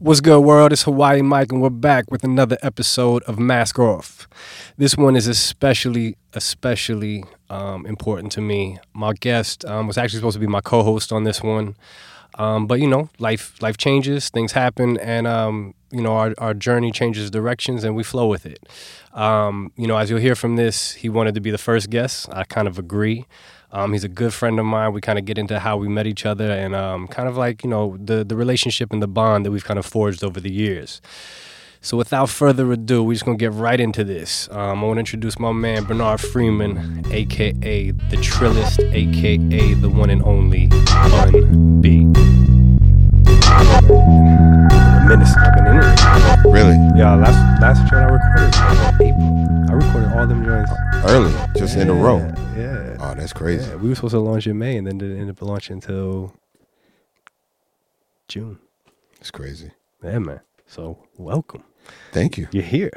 What's good, world? It's Hawaii Mike, and we're back with another episode of Mask Off. This one is especially, especially um, important to me. My guest um, was actually supposed to be my co-host on this one, um, but you know, life life changes, things happen, and um, you know, our, our journey changes directions, and we flow with it. Um, you know, as you'll hear from this, he wanted to be the first guest. I kind of agree. Um, he's a good friend of mine. We kind of get into how we met each other and um, kind of like, you know, the, the relationship and the bond that we've kind of forged over the years. So without further ado, we're just going to get right into this. Um, I want to introduce my man, Bernard Freeman, a.k.a. The Trillest, a.k.a. the one and only Bun B. Minutes I've been in it. Really? Yeah, last, last joint I recorded April. I recorded all them joints. Early, just in a row. Yeah. Oh, that's crazy. Yeah, we were supposed to launch in May and then didn't end up launching until June. It's crazy. Yeah, man. So welcome. Thank you. You're here,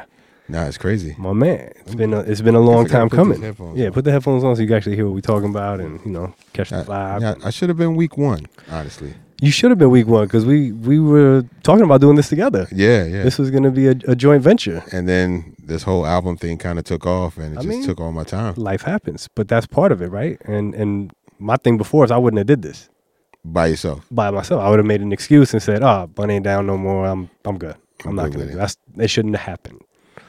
Nah, it's crazy. my man. It's been a, it's been a long time to put these coming. Yeah, on. put the headphones on so you can actually hear what we're talking about and you know catch the vibe. yeah, I should have been week one, honestly. You should have been week one because we we were talking about doing this together. Yeah, yeah. This was gonna be a, a joint venture. and then this whole album thing kind of took off, and it I just mean- took all my time Life happens, but that's part of it, right? And and my thing before is I wouldn't have did this by yourself. by myself. I would have made an excuse and said, "Oh, Bun ain't down no more. I'm I'm good. I'm, I'm not gonna with do it. that's it. Shouldn't have happened."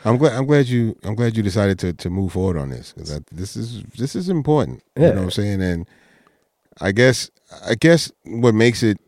I'm glad. I'm glad you. I'm glad you decided to to move forward on this because this is this is important. You Yeah. know what I'm saying? And I guess I guess what makes it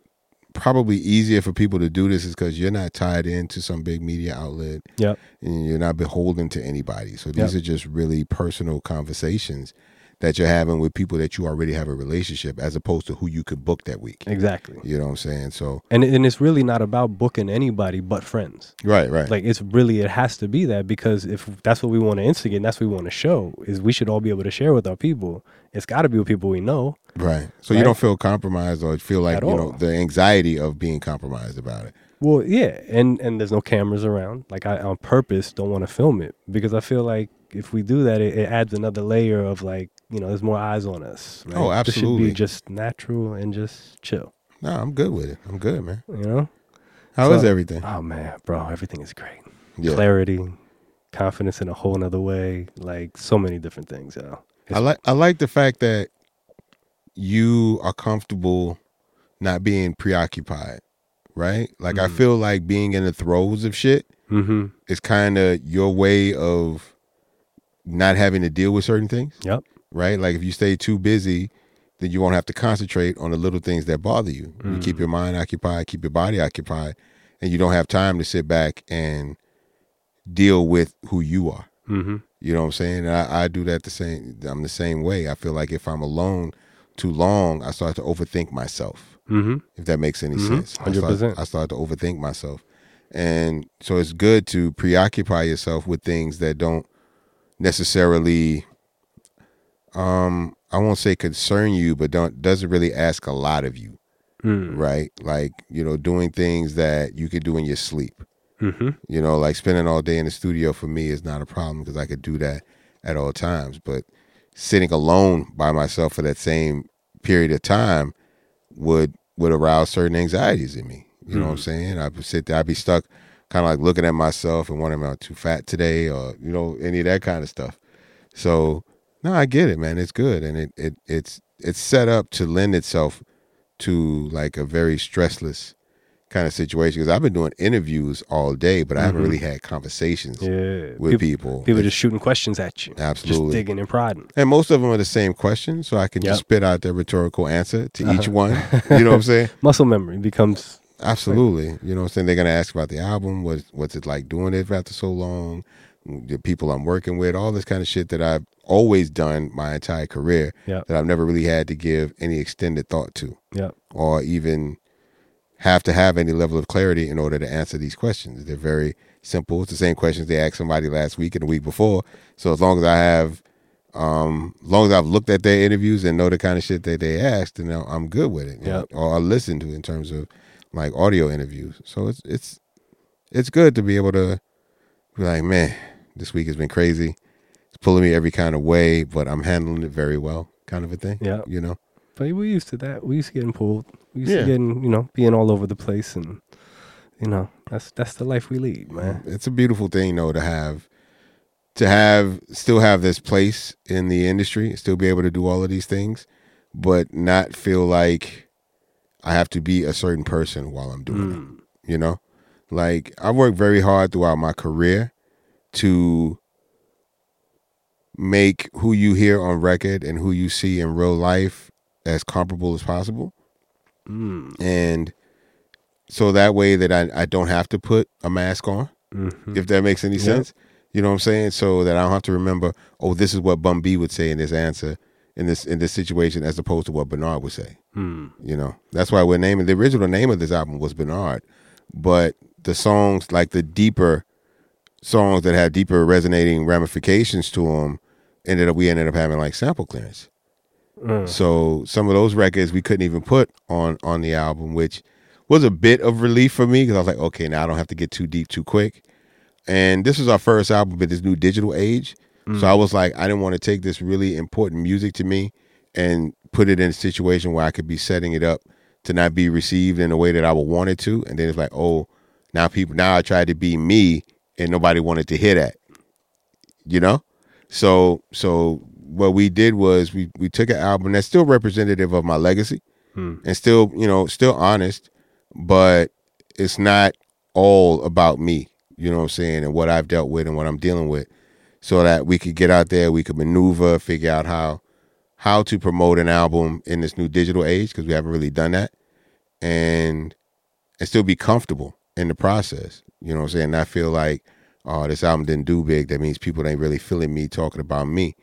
probably easier for people to do this is because you're not tied into some big media outlet. Yep. and you're not beholden to anybody. So these Yep. are just really personal conversations that you're having with people that you already have a relationship, as opposed to who you could book that week. Exactly. You know what I'm saying? So And and it's really not about booking anybody but friends. right, right, Like it's really it has to be that because if that's what we want to instigate, and that's what we want to show is we should all be able to share with our people. It's got to be with people we know. Right. So Right. you don't feel compromised or feel like At you know all. the anxiety of being compromised about it. Well, yeah, and and there's no cameras around. Like I on purpose don't want to film it because I feel like if we do that, it, it adds another layer of like you know there's more eyes on us. Right? Oh, This should absolutely. be just natural and just chill. No, I'm good with it. I'm good, man. You know. How is So- everything? Oh man, bro, everything is great. Yeah. Clarity, confidence in a whole nother way. Like so many different things. Yo. I like I like the fact that you are comfortable not being preoccupied, right? Like I Mhm. feel like being in the throes of shit Mm-hmm. is kind of your way of not having to deal with certain things, Yep. right? Like if you stay too busy, then you won't have to concentrate on the little things that bother you. You keep Mm. your mind occupied, keep your body occupied, and you don't have time to sit back and deal with who you are. Mm-hmm. You know what I'm saying? And I, I do that the same. I'm the same way. I feel like if I'm alone too long, I started to overthink myself. Mm-hmm. If that makes any Mhm. sense, I start, 100%. I start to overthink myself, and so it's good to preoccupy yourself with things that don't necessarily, um, I won't say concern you, but don't doesn't really ask a lot of you, Mm. right? Like you know, doing things that you could do in your sleep. Mm-hmm. You know, like spending all day in the studio for me is not a problem because I could do that at all times. But sitting alone by myself for that same period of time would would arouse certain anxieties in me. You know what I'm hmm. saying? I would sit there, I'd be stuck kind of like looking at myself and wondering, am I too fat today or, you know, any of that kind of stuff. So no, I get it, man. It's good. And it, it it's it's set up to lend itself to like a very stressless kind of situation. Because I've been doing interviews all day, but I haven't really had conversations Yeah. with people, people. people just shooting questions at you. Absolutely. Just digging and prodding. and most of them are the same question, so I can Yep. just spit out the rhetorical answer to each Uh-huh. one. You know what I'm saying? Muscle memory becomes Absolutely. You know what I'm saying? They're gonna ask about the album, what what's it like doing it after so long, the people I'm working with, all this kind of shit that I've always done my entire career Yep. that I've never really had to give any extended thought to. Yep. Or even have to have any level of clarity in order to answer these questions. They're very simple. It's the same questions they asked somebody last week and the week before. So as long as I have um as long as I've looked at their interviews and know the kind of shit that they asked, then I'm good with it. know, Or I listen to in terms of like audio interviews. So it's it's it's good to be able to be like, man, this week has been crazy. It's pulling me every kind of way, but I'm handling it very well, kind of a thing. Yeah. You know? But we used to that. We used to getting pulled. We used Yeah. to getting, you know, being all over the place and you know, that's that's the life we lead, man. It's a beautiful thing though to have to have still have this place in the industry, still be able to do all of these things, but not feel like I have to be a certain person while I'm doing Mm. it. You know? Like I worked very hard throughout my career to make who you hear on record and who you see in real life as comparable as possible. Mm. And so that way that I, I don't have to put a mask on Mhm. if that makes any Yeah. sense. You know what I'm saying? So that I don't have to remember, oh, this is what Bun B would say in this answer in this in this situation as opposed to what Bernard would say. Mm. You know? That's why we're naming the original name of this album was Bernard. But the songs, like the deeper songs that have deeper resonating ramifications to them, ended up we ended up having like sample clearance. Mm. So some of those records we couldn't even put on on the album, which was a bit of relief for me because I was like, okay, now I don't have to get too deep too quick. And this was our first album in this new digital age. So I was like, I didn't want to take this really important music to me and put it in a situation where I could be setting it up to not be received in a way that I would want it to. And then it's like, oh, now people now I tried to be me and nobody wanted to hear that. You know? So so what we did was we we took an album that's still representative of my legacy Hmm. and still, you know, still honest, but it's not all about me, you know what I'm saying, and what I've dealt with and what I'm dealing with. So that we could get out there, we could maneuver, figure out how how to promote an album in this new digital age because we haven't really done that, and and still be comfortable in the process. You know what I'm saying? I feel like, oh, this album didn't do big. That means people ain't really feeling me talking about me.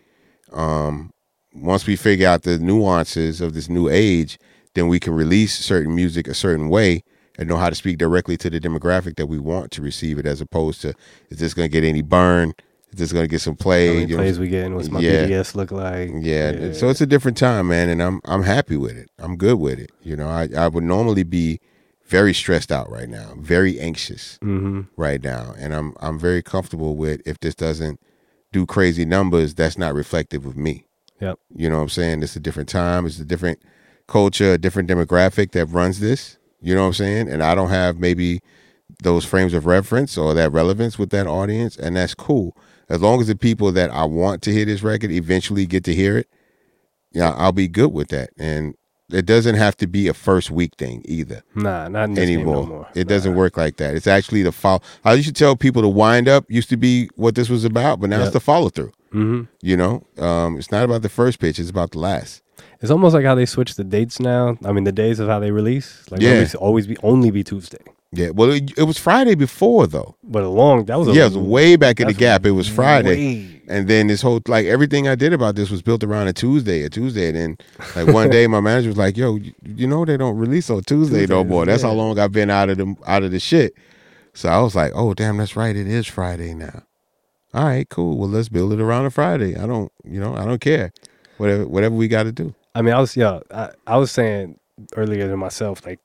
Um, once we figure out the nuances of this new age, then we can release certain music a certain way and know how to speak directly to the demographic that we want to receive it, as opposed to is this going to get any burn? Is this going to get some How play? many You know, plays we getting? What's my Yeah. BDS look like? yeah, so it's a different time, man, and I'm I'm happy with it. I'm good with it. You know, I I would normally be very stressed out right now, very anxious Mm-hmm. right now, and I'm I'm very comfortable with if this doesn't do crazy numbers, that's not reflective of me. Yep. You know what I'm saying? It's a different time, it's a different culture, a different demographic that runs this. You know what I'm saying? And I don't have maybe those frames of reference or that relevance with that audience, and that's cool. As long as the people that I want to hear this record eventually get to hear it, yeah, I'll be good with that. And it doesn't have to be a first week thing either Nah, not in this game anymore. no. It doesn't work like that. It's actually the follow. I used to tell people to wind up used to be what this was about, but now Yep. it's the follow through. Mm-hmm. You know, um, it's not about the first pitch; it's about the last. It's almost like how they switch the dates now. I mean, the days of how they release. Like Yeah. always, always be only be Tuesday. Yeah. Well, it, it was Friday before though. But a long that was a yeah, it was way back in the gap. It was Friday. way- And then this whole like everything I did about this was built around a Tuesday, a Tuesday. And then like one day my manager was like, "Yo, you, you know they don't release on Tuesday no Tuesdays, more. That's how long I've been out of the out of the shit." So I was like, "Oh damn, that's right. It is Friday now." All right, cool. Well, let's build it around a Friday. I don't, you know, I don't care. Whatever, whatever we got to do. I mean, I was yeah, I, I was saying earlier to myself like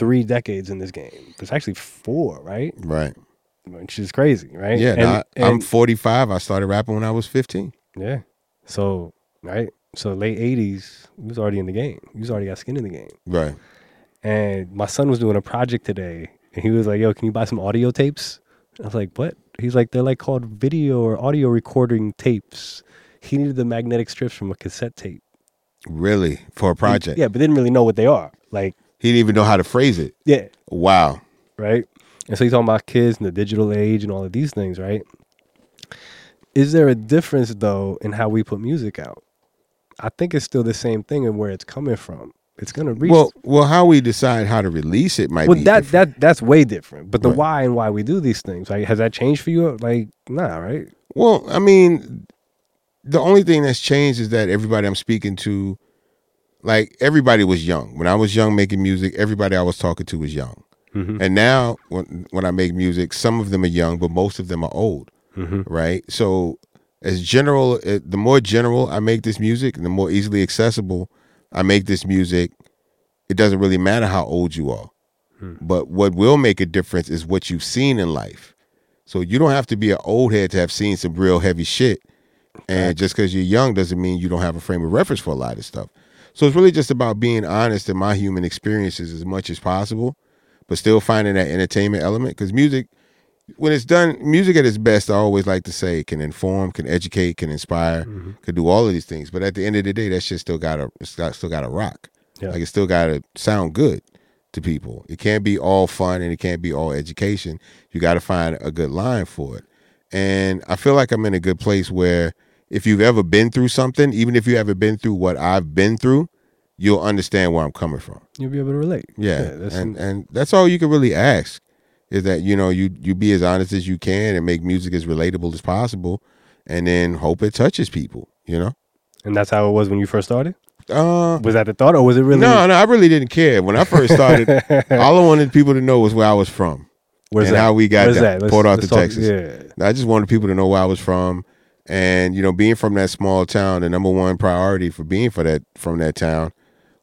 three decades in this game. It's actually four, right? Right. Which is crazy, right? Yeah. And- now, I, I'm 45. I started rapping when I was 15. yeah. So right, so late '80s, he was already in the game. He was already got skin in the game. Right. And my son was doing a project today, and he was like, "Yo, can you buy some audio tapes?" I was like, "What?" He's like, "They're like called video or audio recording tapes." He needed the magnetic strips from a cassette tape. Really, for a project. Yeah, but didn't really know what they are. Like, He didn't even know how to phrase it. yeah, Wow. right? And so he's talking about kids and the digital age and all of these things, right? Is there a difference though in how we put music out? I think it's still the same thing and where it's coming from. It's gonna reach. Well, well, how we decide how to release it might well, be that different. that that's way different. But the Right. why and why we do these things, like, has that changed for you? Like, nah, right? Well, I mean, the only thing that's changed is that everybody I'm speaking to, like everybody was young. When I was young making music, everybody I was talking to was young. Mm-hmm. And now when when I make music, some of them are young, but most of them are old, Mm-hmm. right? So as general, uh, the more general I make this music, the more easily accessible I make this music, it doesn't really matter how old you are. But what will make a difference is what you've seen in life. So you don't have to be an old head to have seen some real heavy shit. And just because you're young doesn't mean you don't have a frame of reference for a lot of stuff. So it's really just about being honest in my human experiences as much as possible, but still finding that entertainment element because music when it's done music at its best i always like to say can inform can educate can inspire Mm-hmm. can do all of these things. But at the end of the day that shit still gotta got, still gotta rock. Yeah. like it still gotta sound good to people. It can't be all fun and it can't be all education. You gotta find a good line for it. And i feel like i'm in a good place where if you've ever been through something even if you haven't been through what i've been through you'll understand where i'm coming from You'll be able to relate. yeah, that's and and that's all you can really ask is that you know you you be as honest as you can and make music as relatable as possible, and then hope it touches people. You know. and that's how it was when you first started. Uh, Was that the thought, or was it really? no, no, I really didn't care when I first started. all I wanted people to know was where I was from Where's and that? how we got Where's down, that? Port Arthur, Texas. Yeah. I just wanted people to know where I was from, and you know, being from that small town, the number one priority for being for that from that town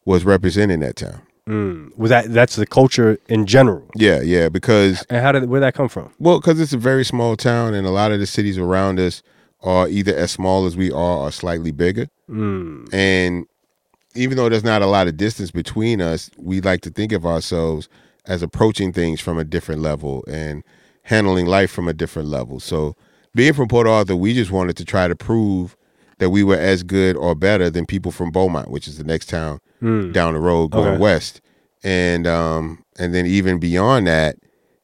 was representing that town. Mm. Was that that's the culture in general? Yeah, yeah, because And how did where that come from? Well, because it's a very small town, and a lot of the cities around us are either as small as we are or slightly bigger. Mm. And even though there's not a lot of distance between us, we like to think of ourselves as approaching things from a different level and handling life from a different level. So, being from Port Arthur, we just wanted to try to prove that we were as good or better than people from Beaumont, which is the next town down the road going Okay. west. And um and then even beyond that,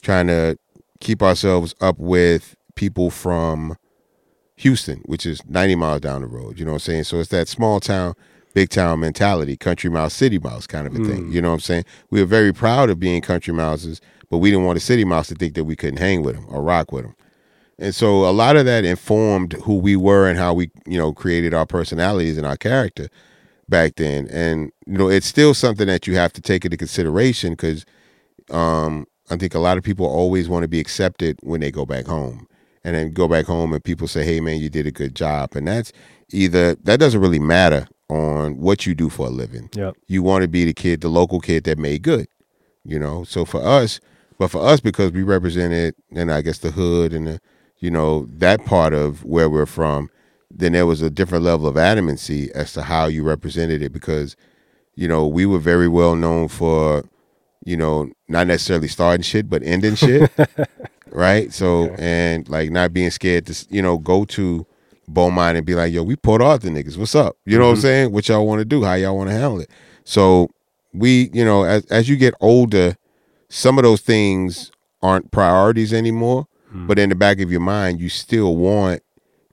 trying to keep ourselves up with people from Houston, which is 90 miles down the road. You know what I'm saying? So it's that small town, big town mentality, country mouse, city mouse kind of a thing. You know what I'm saying? We were very proud of being country mouses, but we didn't want a city mouse to think that we couldn't hang with them or rock with them. And so a lot of that informed who we were and how we, you know, created our personalities and our character back then. And, you know, it's still something that you have to take into consideration because um, I think a lot of people always want to be accepted when they go back home. And then go back home and people say, hey, man, you did a good job. And that's either, that doesn't really matter on what you do for a living. Yep. You want to be the kid, the local kid that made good, you know? So for us, but for us, because we represented, and I guess the hood and the, you know, that part of where we're from, then there was a different level of adamancy as to how you represented it because, you know, we were very well known for, you know, not necessarily starting shit, but ending shit. right? So, and like not being scared to, you know, go to Beaumont and be like, yo, we Port the niggas. What's up? You know what I'm mm-hmm. saying? What y'all want to do? How y'all want to handle it? So we, you know, as as you get older, some of those things aren't priorities anymore. Mm-hmm. But in the back of your mind, you still want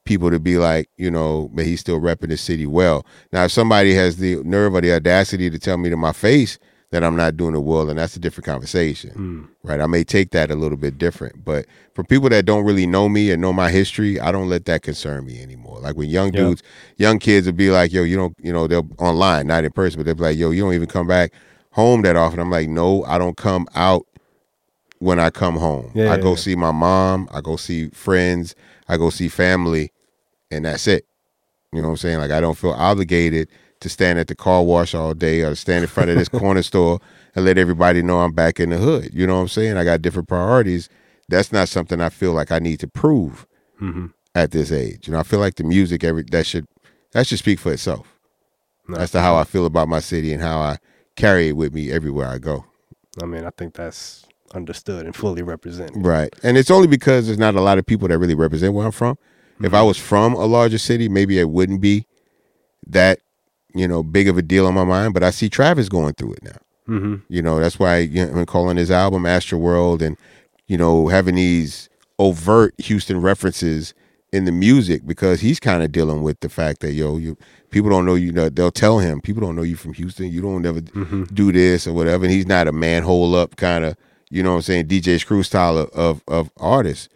people to be like, you know, but he's still repping the city well. Now, if somebody has the nerve or the audacity to tell me to my face that I'm not doing it well, then that's a different conversation, mm. right? I may take that a little bit different, but for people that don't really know me and know my history, I don't let that concern me anymore. Like when young Yeah. dudes, young kids will be like, yo, you don't, you know, they'll online, not in person, but they'll be like, yo, you don't even come back home that often. I'm like, no, I don't come out when I come home. Yeah, I go yeah. see my mom, I go see friends, I go see family, and that's it. You know what I'm saying? Like I don't feel obligated to stand at the car wash all day or stand in front of this corner store and let everybody know I'm back in the hood. You know what I'm saying? I got different priorities. That's not something I feel like I need to prove Mm-hmm. at this age. You know, I feel like the music every that should that should speak for itself. No, That's the how I feel about my city and how I carry it with me everywhere I go. I mean, I think that's understood and fully represented. Right. And it's only because there's not a lot of people that really represent where I'm from. If I was from a larger city, maybe it wouldn't be that, you know, big of a deal on my mind. But I see Travis going through it now. Mm-hmm. You know, that's why you know, I'm calling his album Astroworld and, you know, having these overt Houston references in the music because he's kind of dealing with the fact that, yo, you people don't know you know they'll tell him, people don't know you from Houston. You don't ever do this or whatever. And he's not a manhole up kind of, you know what I'm saying, DJ Screw style of, of, of artist.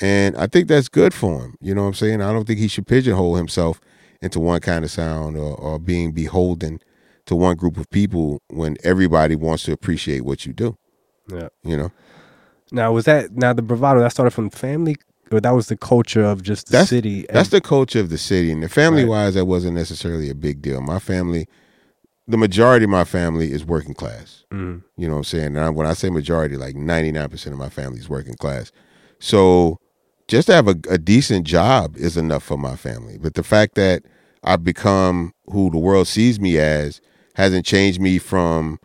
And I think that's good for him. You know what I'm saying? I don't think he should pigeonhole himself into one kind of sound or, or being beholden to one group of people when everybody wants to appreciate what you do. Yeah. You know? Now, was that now the bravado that started from family, or that was the culture of just the That's- city? That's the culture of the city. And the family wise, that wasn't necessarily a big deal. My family, the majority of my family is working class. Mhm. You know what I'm saying? And I, when I say majority, like 99% of my family is working class. So just to have a, a decent job is enough for my family. But the fact that I've become who the world sees me as hasn't changed me from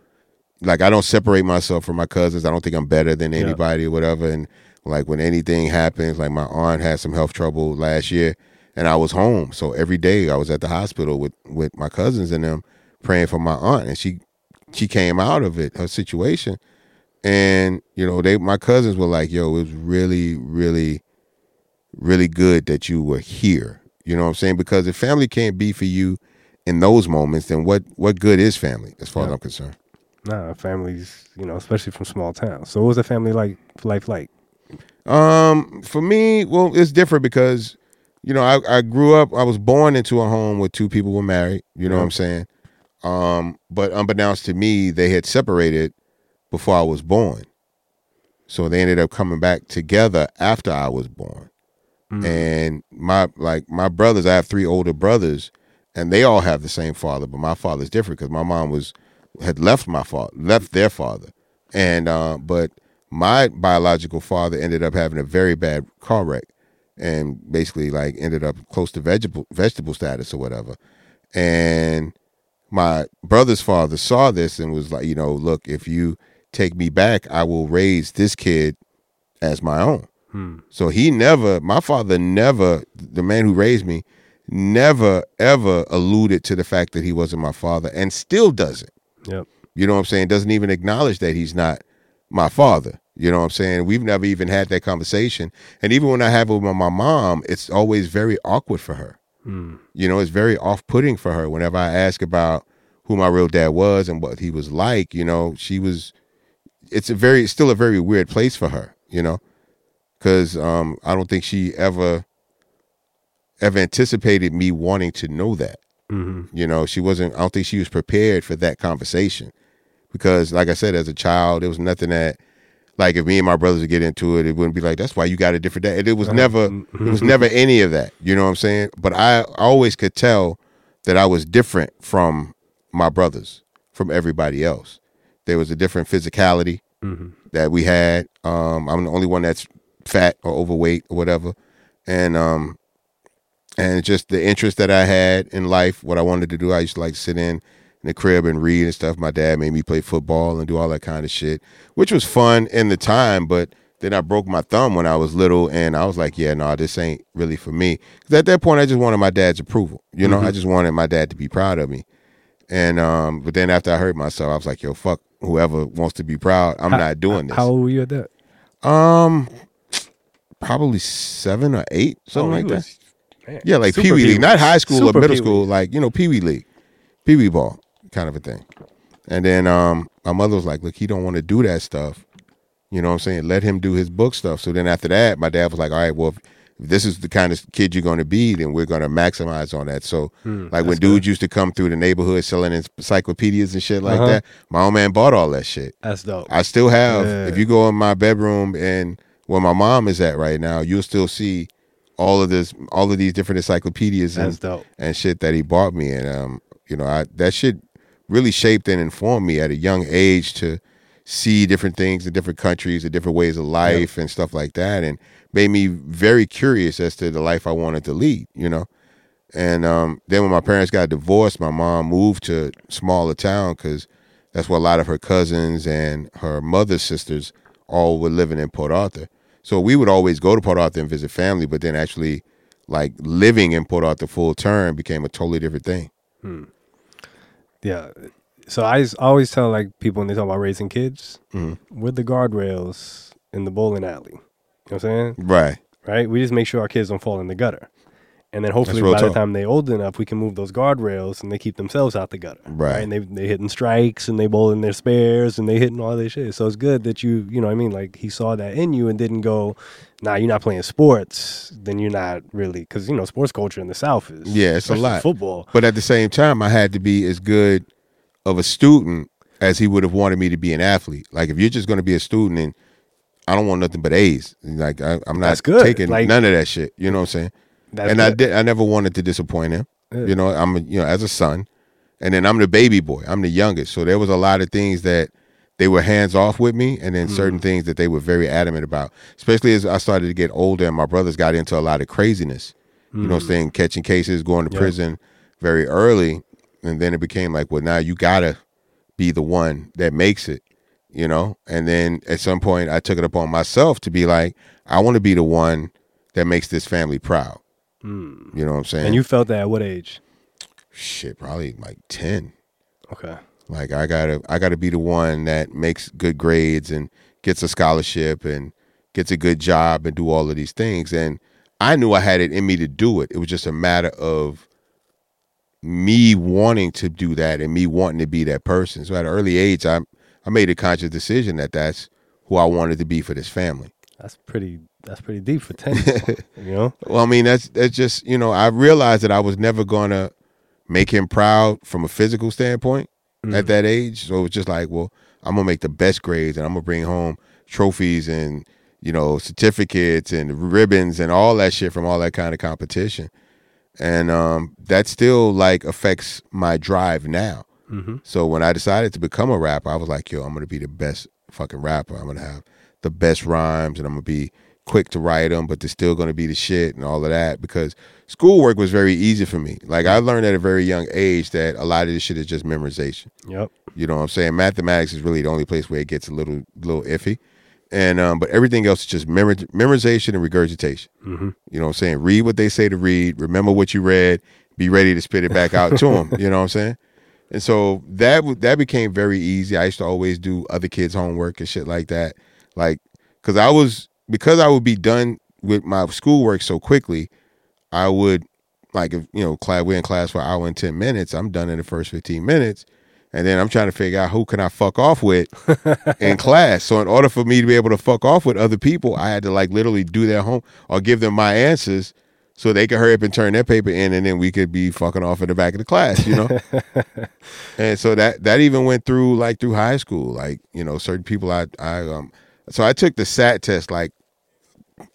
like I don't separate myself from my cousins. I don't think I'm better than anybody or whatever. And like when anything happens, like my aunt had some health trouble last year, and I was home, so every day I was at the hospital with with my cousins and them praying for my aunt, and she she came out of it, her situation, and you know they my cousins were like, "Yo, it was really, really, really good that you were here." You know what I'm saying? Because if family can't be for you in those moments, then what what good is family as far as I'm concerned? Nah, families, you know, especially from small towns. So what was the family like life like? Um, for me, well, it's different because, you know, I, I grew up, I was born into a home where two people were married, you know what I'm saying? Um, but unbeknownst to me, they had separated before I was born. So they ended up coming back together after I was born. And my like my brothers, I have three older brothers, and they all have the same father, but my father's different because my mom was had left my father, left their father, and uh, but my biological father ended up having a very bad car wreck, and basically like ended up close to vegetable vegetable status or whatever, and my brother's father saw this and was like, you know, look, if you take me back, I will raise this kid as my own. Hmm. So he never, my father never, the man who raised me, never ever alluded to the fact that he wasn't my father and still doesn't. Yep. You know what I'm saying? Doesn't even acknowledge that he's not my father. You know what I'm saying? We've never even had that conversation. And even when I have it with my mom, it's always very awkward for her. You know, it's very off putting for her whenever I ask about who my real dad was and what he was like. You know, she was, it's a very, it's still a very weird place for her, you know, because um, I don't think she ever, ever anticipated me wanting to know that. You know, she wasn't, I don't think she was prepared for that conversation because, like I said, as a child, there was nothing that, like, if me and my brothers would get into it, it wouldn't be like, that's why you got a different dad. It was never, it was never any of that. You know what I'm saying? But I always could tell that I was different from my brothers, from everybody else. There was a different physicality that we had. Um, I'm the only one that's fat or overweight or whatever. And, um, and just the interest that I had in life, what I wanted to do. I used to like sit in in the crib and read and stuff. My dad made me play football and do all that kind of shit, which was fun in the time. But then I broke my thumb when I was little, and I was like, yeah, no, this ain't really for me. Because at that point, I just wanted my dad's approval. You know, I just wanted my dad to be proud of me. And um, but then after I hurt myself, I was like, yo, fuck whoever wants to be proud. I'm not doing this. How old were you at that? Um, probably seven or eight, something Oh, like you that. man, Yeah, like super Pee Wee League, not high school or middle Pee school, like you know Pee Wee League, Pee Wee ball kind of a thing. And then um, my mother was like, "Look, he don't want to do that stuff. You know what I'm saying? Let him do his book stuff." So then after that, my dad was like, "All right, well, if, if this is the kind of kid you're going to be, then we're going to maximize on that." So Hmm, like when dudes used to come through the neighborhood selling encyclopedias and shit like Uh-huh. that, my old man bought all that shit. That's dope. I still have. Yeah. If you go in my bedroom and where my mom is at right now, you'll still see all of this, all of these different encyclopedias and, and shit that he bought me. And um, you know, I that shit really shaped and informed me at a young age to see different things in different countries and different ways of life and stuff like that, and made me very curious as to the life I wanted to lead. You know. And um, then when my parents got divorced, my mom moved to smaller town because that's where a lot of her cousins and her mother's sisters all were living in Port Arthur. So we would always go to Port Arthur and visit family, but then actually, like living in Port Arthur full term became a totally different thing. Yeah. So I always tell like people when they talk about raising kids, Mm-hmm. with the guardrails in the bowling alley. You know what I'm saying? Right. Right? We just make sure our kids don't fall in the gutter. And then hopefully by the time they're old enough, we can move those guardrails and they keep themselves out the gutter. Right. And they they hitting strikes and they bowling their spares and they hitting all this shit. So it's good that you, you know what I mean? Like he saw that in you and didn't go, nah, you're not playing sports. Then you're not really, because, you know, sports culture in the South is. Yeah, it's a lot. Football. But at the same time, I had to be as good of a student as he would have wanted me to be an athlete. Like if you're just going to be a student and I don't want nothing but A's. Like I, I'm not taking Like- none of that shit. You know what I'm saying? That's and I did. I never wanted to disappoint him. You know, I'm a, you know as a son, and then I'm the baby boy. I'm the youngest, so there was a lot of things that they were hands off with me, and then Mm. certain things that they were very adamant about. Especially as I started to get older, and my brothers got into a lot of craziness. You know, what saying catching cases, going to Mm. Yeah. prison very early, and then it became like, well, now you gotta be the one that makes it, you know? And then at some point I took it upon myself to be like, I want to be the one that makes this family proud. Mm. You know what I'm saying? And you felt that at what age? shit, probably like 10. Okay. Like I gotta, I gotta be the one that makes good grades and gets a scholarship and gets a good job and do all of these things. And I knew I had it in me to do it. It was just a matter of me wanting to do that and me wanting to be that person. So at an early age, I, I made a conscious decision that that's who I wanted to be for this family. That's pretty. That's pretty deep for ten. you know. Well, I mean, that's that's just you know, I realized that I was never gonna make him proud from a physical standpoint at that age. So it was just like, well, I'm gonna make the best grades and I'm gonna bring home trophies and you know certificates and ribbons and all that shit from all that kind of competition. And um, that still like affects my drive now. So when I decided to become a rapper, I was like, yo, I'm gonna be the best fucking rapper. I'm gonna have the best rhymes and I'm gonna be quick to write them, but they're still gonna be the shit and all of that because schoolwork was very easy for me. Like I learned at a very young age that a lot of this shit is just memorization. Yep. You know what I'm saying? Mathematics is really the only place where it gets a little little iffy. And um, but everything else is just memor- memorization and regurgitation. Mm-hmm. You know what I'm saying? Read what they say to read, remember what you read, be ready to spit it back out to them. You know what I'm saying? And so that w- that became very easy. I used to always do other kids' homework and shit like that. Like, cause I was because I would be done with my schoolwork so quickly, I would like if you know class we're in class for an hour and ten minutes. I'm done in the first fifteen minutes, and then I'm trying to figure out who can I fuck off with in class. So in order for me to be able to fuck off with other people, I had to like literally do their home or give them my answers so they could hurry up and turn their paper in, and then we could be fucking off in the back of the class, you know. and so that that even went through like through high school, like you know certain people I I um so I took the SAT test like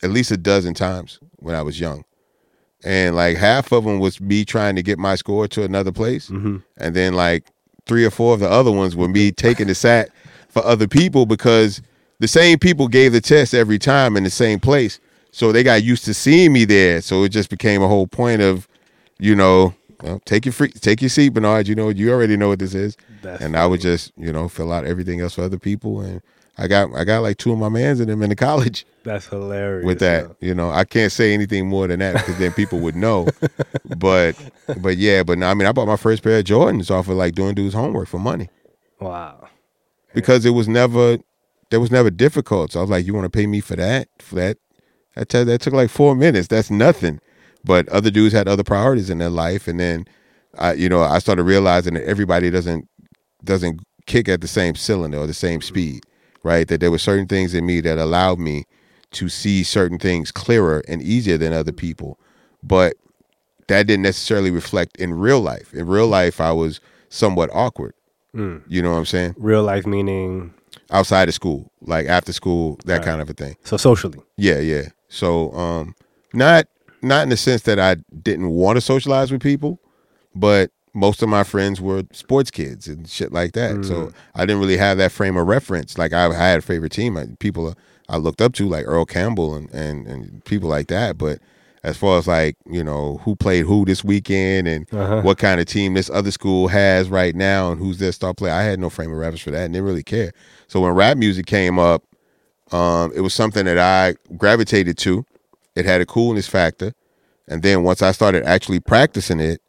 at least a dozen times when I was young. And like half of them was me trying to get my score to another place. Mm-hmm. And then like three or four of the other ones were me taking the SAT for other people because the same people gave the test every time in the same place. So they got used to seeing me there. So it just became a whole point of, you know, well, take your free, take your seat, Bernard. You know, you already know what this is. That's and I would just, you know, fill out everything else for other people. And I got, I got like two of my mans in them in the college That's hilarious. with that. yo. You know, I can't say anything more than that because then people would know. but, but yeah, but no, I mean, I bought my first pair of Jordans off of like doing dude's homework for money Wow. because it was never, there was never difficult. So I was like, you want to pay me for that? For that? That, t- that took like four minutes. That's nothing. But other dudes had other priorities in their life, and then, I, you know, I started realizing that everybody doesn't doesn't kick at the same cylinder or the same speed, right? That there were certain things in me that allowed me to see certain things clearer and easier than other people, but that didn't necessarily reflect in real life. In real life, I was somewhat awkward. You know what I'm saying? Real life meaning Outside of school, like after school, that Right. kind of a thing. so socially. Yeah, yeah. So, um, not not in the sense that I didn't want to socialize with people, but most of my friends were sports kids and shit like that. So I didn't really have that frame of reference. Like I, I had a favorite team, I, people I looked up to, like Earl Campbell and, and and people like that. But as far as like you know who played who this weekend and Uh-huh. what kind of team this other school has right now and who's their star player, I had no frame of reference for that and didn't really care. So when rap music came up, um, it was something that I gravitated to. It had a coolness factor, and then once I started actually practicing it,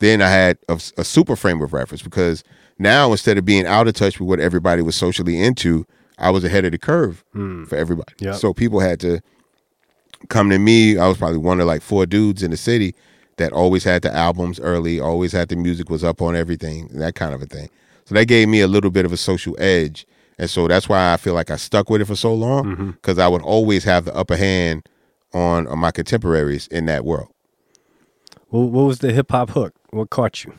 then I had a, a super frame of reference because now instead of being out of touch with what everybody was socially into, I was ahead of the curve hmm. for everybody. Yep. So people had to come to me. I was probably one of like four dudes in the city that always had the albums early, always had the music was up on everything, that kind of a thing. So that gave me a little bit of a social edge. And so that's why I feel like I stuck with it for so long mm-hmm. because I would always have the upper hand on, on my contemporaries in that world. What, what was the hip hop hook? What caught you?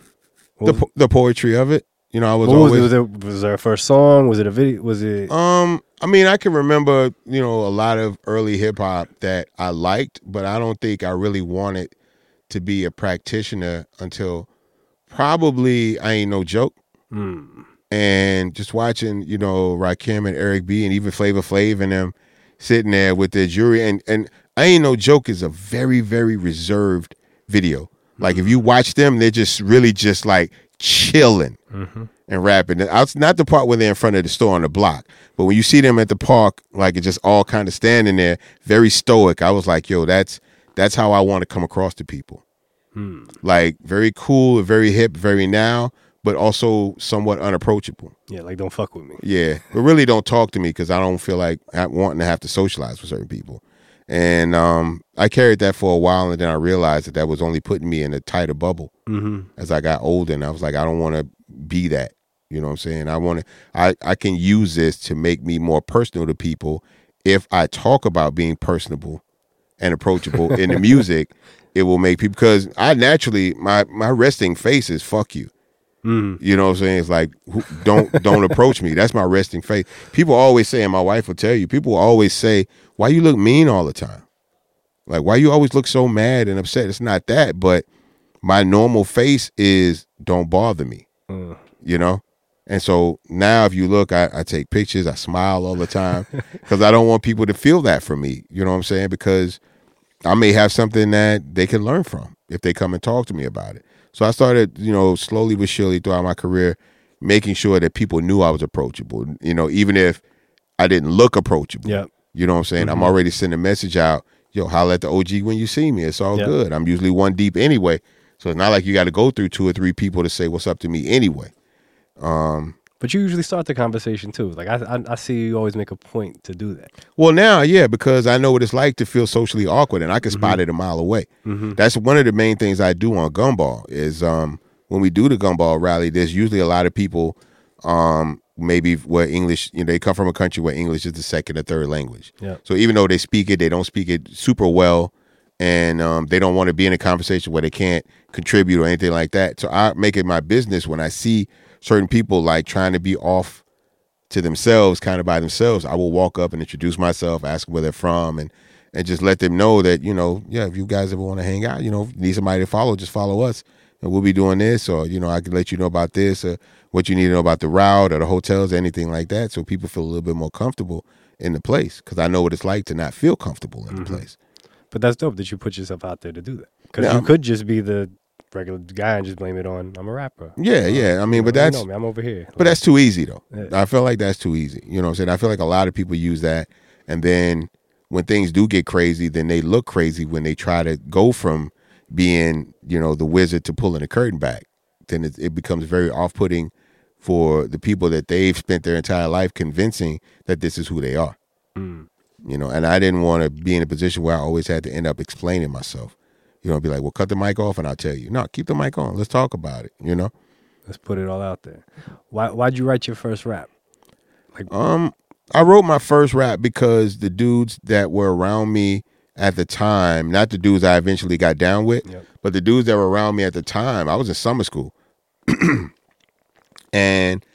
What The, po- the poetry of it, you know, I was what was, always. it? was it? Was there a first song? Was it a video? Was it? Um, I mean, I can remember, you know, a lot of early hip hop that I liked, but I don't think I really wanted to be a practitioner until probably I ain't no joke. Hmm. And just watching, you know, Rakim and Eric B and even Flavor Flav and them sitting there with their jury and and I ain't no joke is a very very reserved video. Like if you watch them, they're just really just like chilling. and rapping. It's not the part where they're in front of the store on the block, but when you see them at the park, like it's just all kind of standing there, very stoic. I was like, yo, that's that's how I want to come across to people. Hmm. Like very cool, very hip, very now, but also somewhat unapproachable. Yeah, like don't fuck with me. Yeah, but really don't talk to me because I don't feel like I- wanting to have to socialize with certain people. And um, I carried that for a while, and then I realized that that was only putting me in a tighter bubble Mm-hmm. as I got older. And I was like, I don't want to be that. You know what I'm saying? I want to. I I can use this to make me more personal to people. If I talk about being personable and approachable in the music, it will make people because I naturally my my resting face is fuck you. Mm. You know what I'm saying? It's like who- don't don't approach me. That's my resting face. People always say, and my wife will tell you. People always say, "Why you look mean all the time? Like why you always look so mad and upset?" It's not that, but my normal face is don't bother me. Mm. You know. And so now, if you look, I, I take pictures. I smile all the time because I don't want people to feel that from me. You know what I'm saying? Because I may have something that they can learn from if they come and talk to me about it. So I started, you know, slowly but surely throughout my career, making sure that people knew I was approachable. You know, even if I didn't look approachable. Yep. You know what I'm saying? I'm already sending a message out. Yo, holla at the OG when you see me. It's all Yep. good. I'm usually one deep anyway. So it's not like you got to go through two or three people to say what's up to me anyway. Um, But you usually start the conversation too. Like I, I, I see you always make a point to do that. Well, now, yeah, because I know what it's like to feel socially awkward, and I can spot it a mile away. Mm-hmm. That's one of the main things I do on Gumball is um, when we do the Gumball rally. There's usually a lot of people, um, maybe where English, you know, they come from a country where English is the second or third language. Yeah. So even though they speak it, they don't speak it super well, and um, they don't want to be in a conversation where they can't contribute or anything like that. So I make it my business when I see certain people like trying to be off to themselves, kind of by themselves, I will walk up and introduce myself, ask where they're from, and and just let them know that you know, yeah, if you guys ever want to hang out, you know, need somebody to follow, just follow us, and we'll be doing this, or you know, I can let you know about this, or what you need to know about the route or the hotels, anything like that, so people feel a little bit more comfortable in the place, because I know what it's like to not feel comfortable in the mm-hmm. place. But that's dope that you put yourself out there to do that. Because you could just be the regular guy and just blame it on I'm a rapper. Yeah, yeah. I mean, but You that's know me, I'm over here. But that's too easy though. Yeah. I feel like that's too easy. You know what I'm saying? I feel like a lot of people use that and then when things do get crazy, then they look crazy when they try to go from being, you know, the wizard to pulling the curtain back. Then it, it becomes very off-putting for the people that they've spent their entire life convincing that this is who they are. Mm. You know, and I didn't want to be in a position where I always had to end up explaining myself. You know, be like, well, cut the mic off and I'll tell you. No, keep the mic on. Let's talk about it, you know? Let's put it all out there. Why why'd you write your first rap? Like Um, I wrote my first rap because the dudes that were around me at the time, not the dudes I eventually got down with, Yep. but the dudes that were around me at the time, I was in summer school. and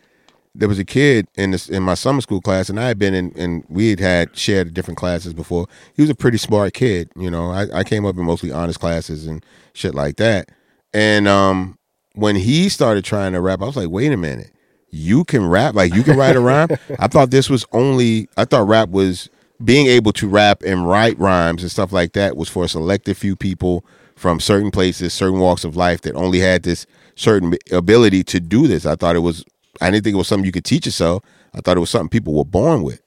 there was a kid in this in my summer school class, and I had been in, and we had had shared different classes before. He was a pretty smart kid, you know. I, I came up in mostly honest classes and shit like that. And um, when he started trying to rap, I was like, wait a minute, you can rap, like you can write a rhyme. I thought this was only, I thought rap was being able to rap and write rhymes and stuff like that was for a selected few people from certain places, certain walks of life that only had this certain ability to do this. I thought it was I didn't think it was something you could teach yourself. I thought it was something people were born with.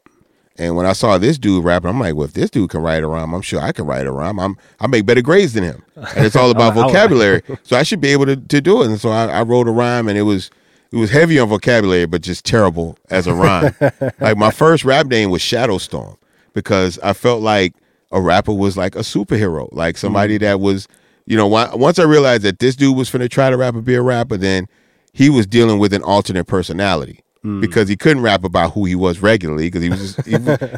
And when I saw this dude rapping, I'm like, well, if this dude can write a rhyme, I'm sure I can write a rhyme. I'm I make better grades than him. And it's all about vocabulary. so I should be able to, to do it. And so I, I wrote a rhyme and it was it was heavy on vocabulary, but just terrible as a rhyme. like my first rap name was Shadow Storm because I felt like a rapper was like a superhero, like somebody mm-hmm. that was, you know, once I realized that this dude was finna try to rap and be a rapper, then he was dealing with an alternate personality because he couldn't rap about who he was regularly because he was just, he,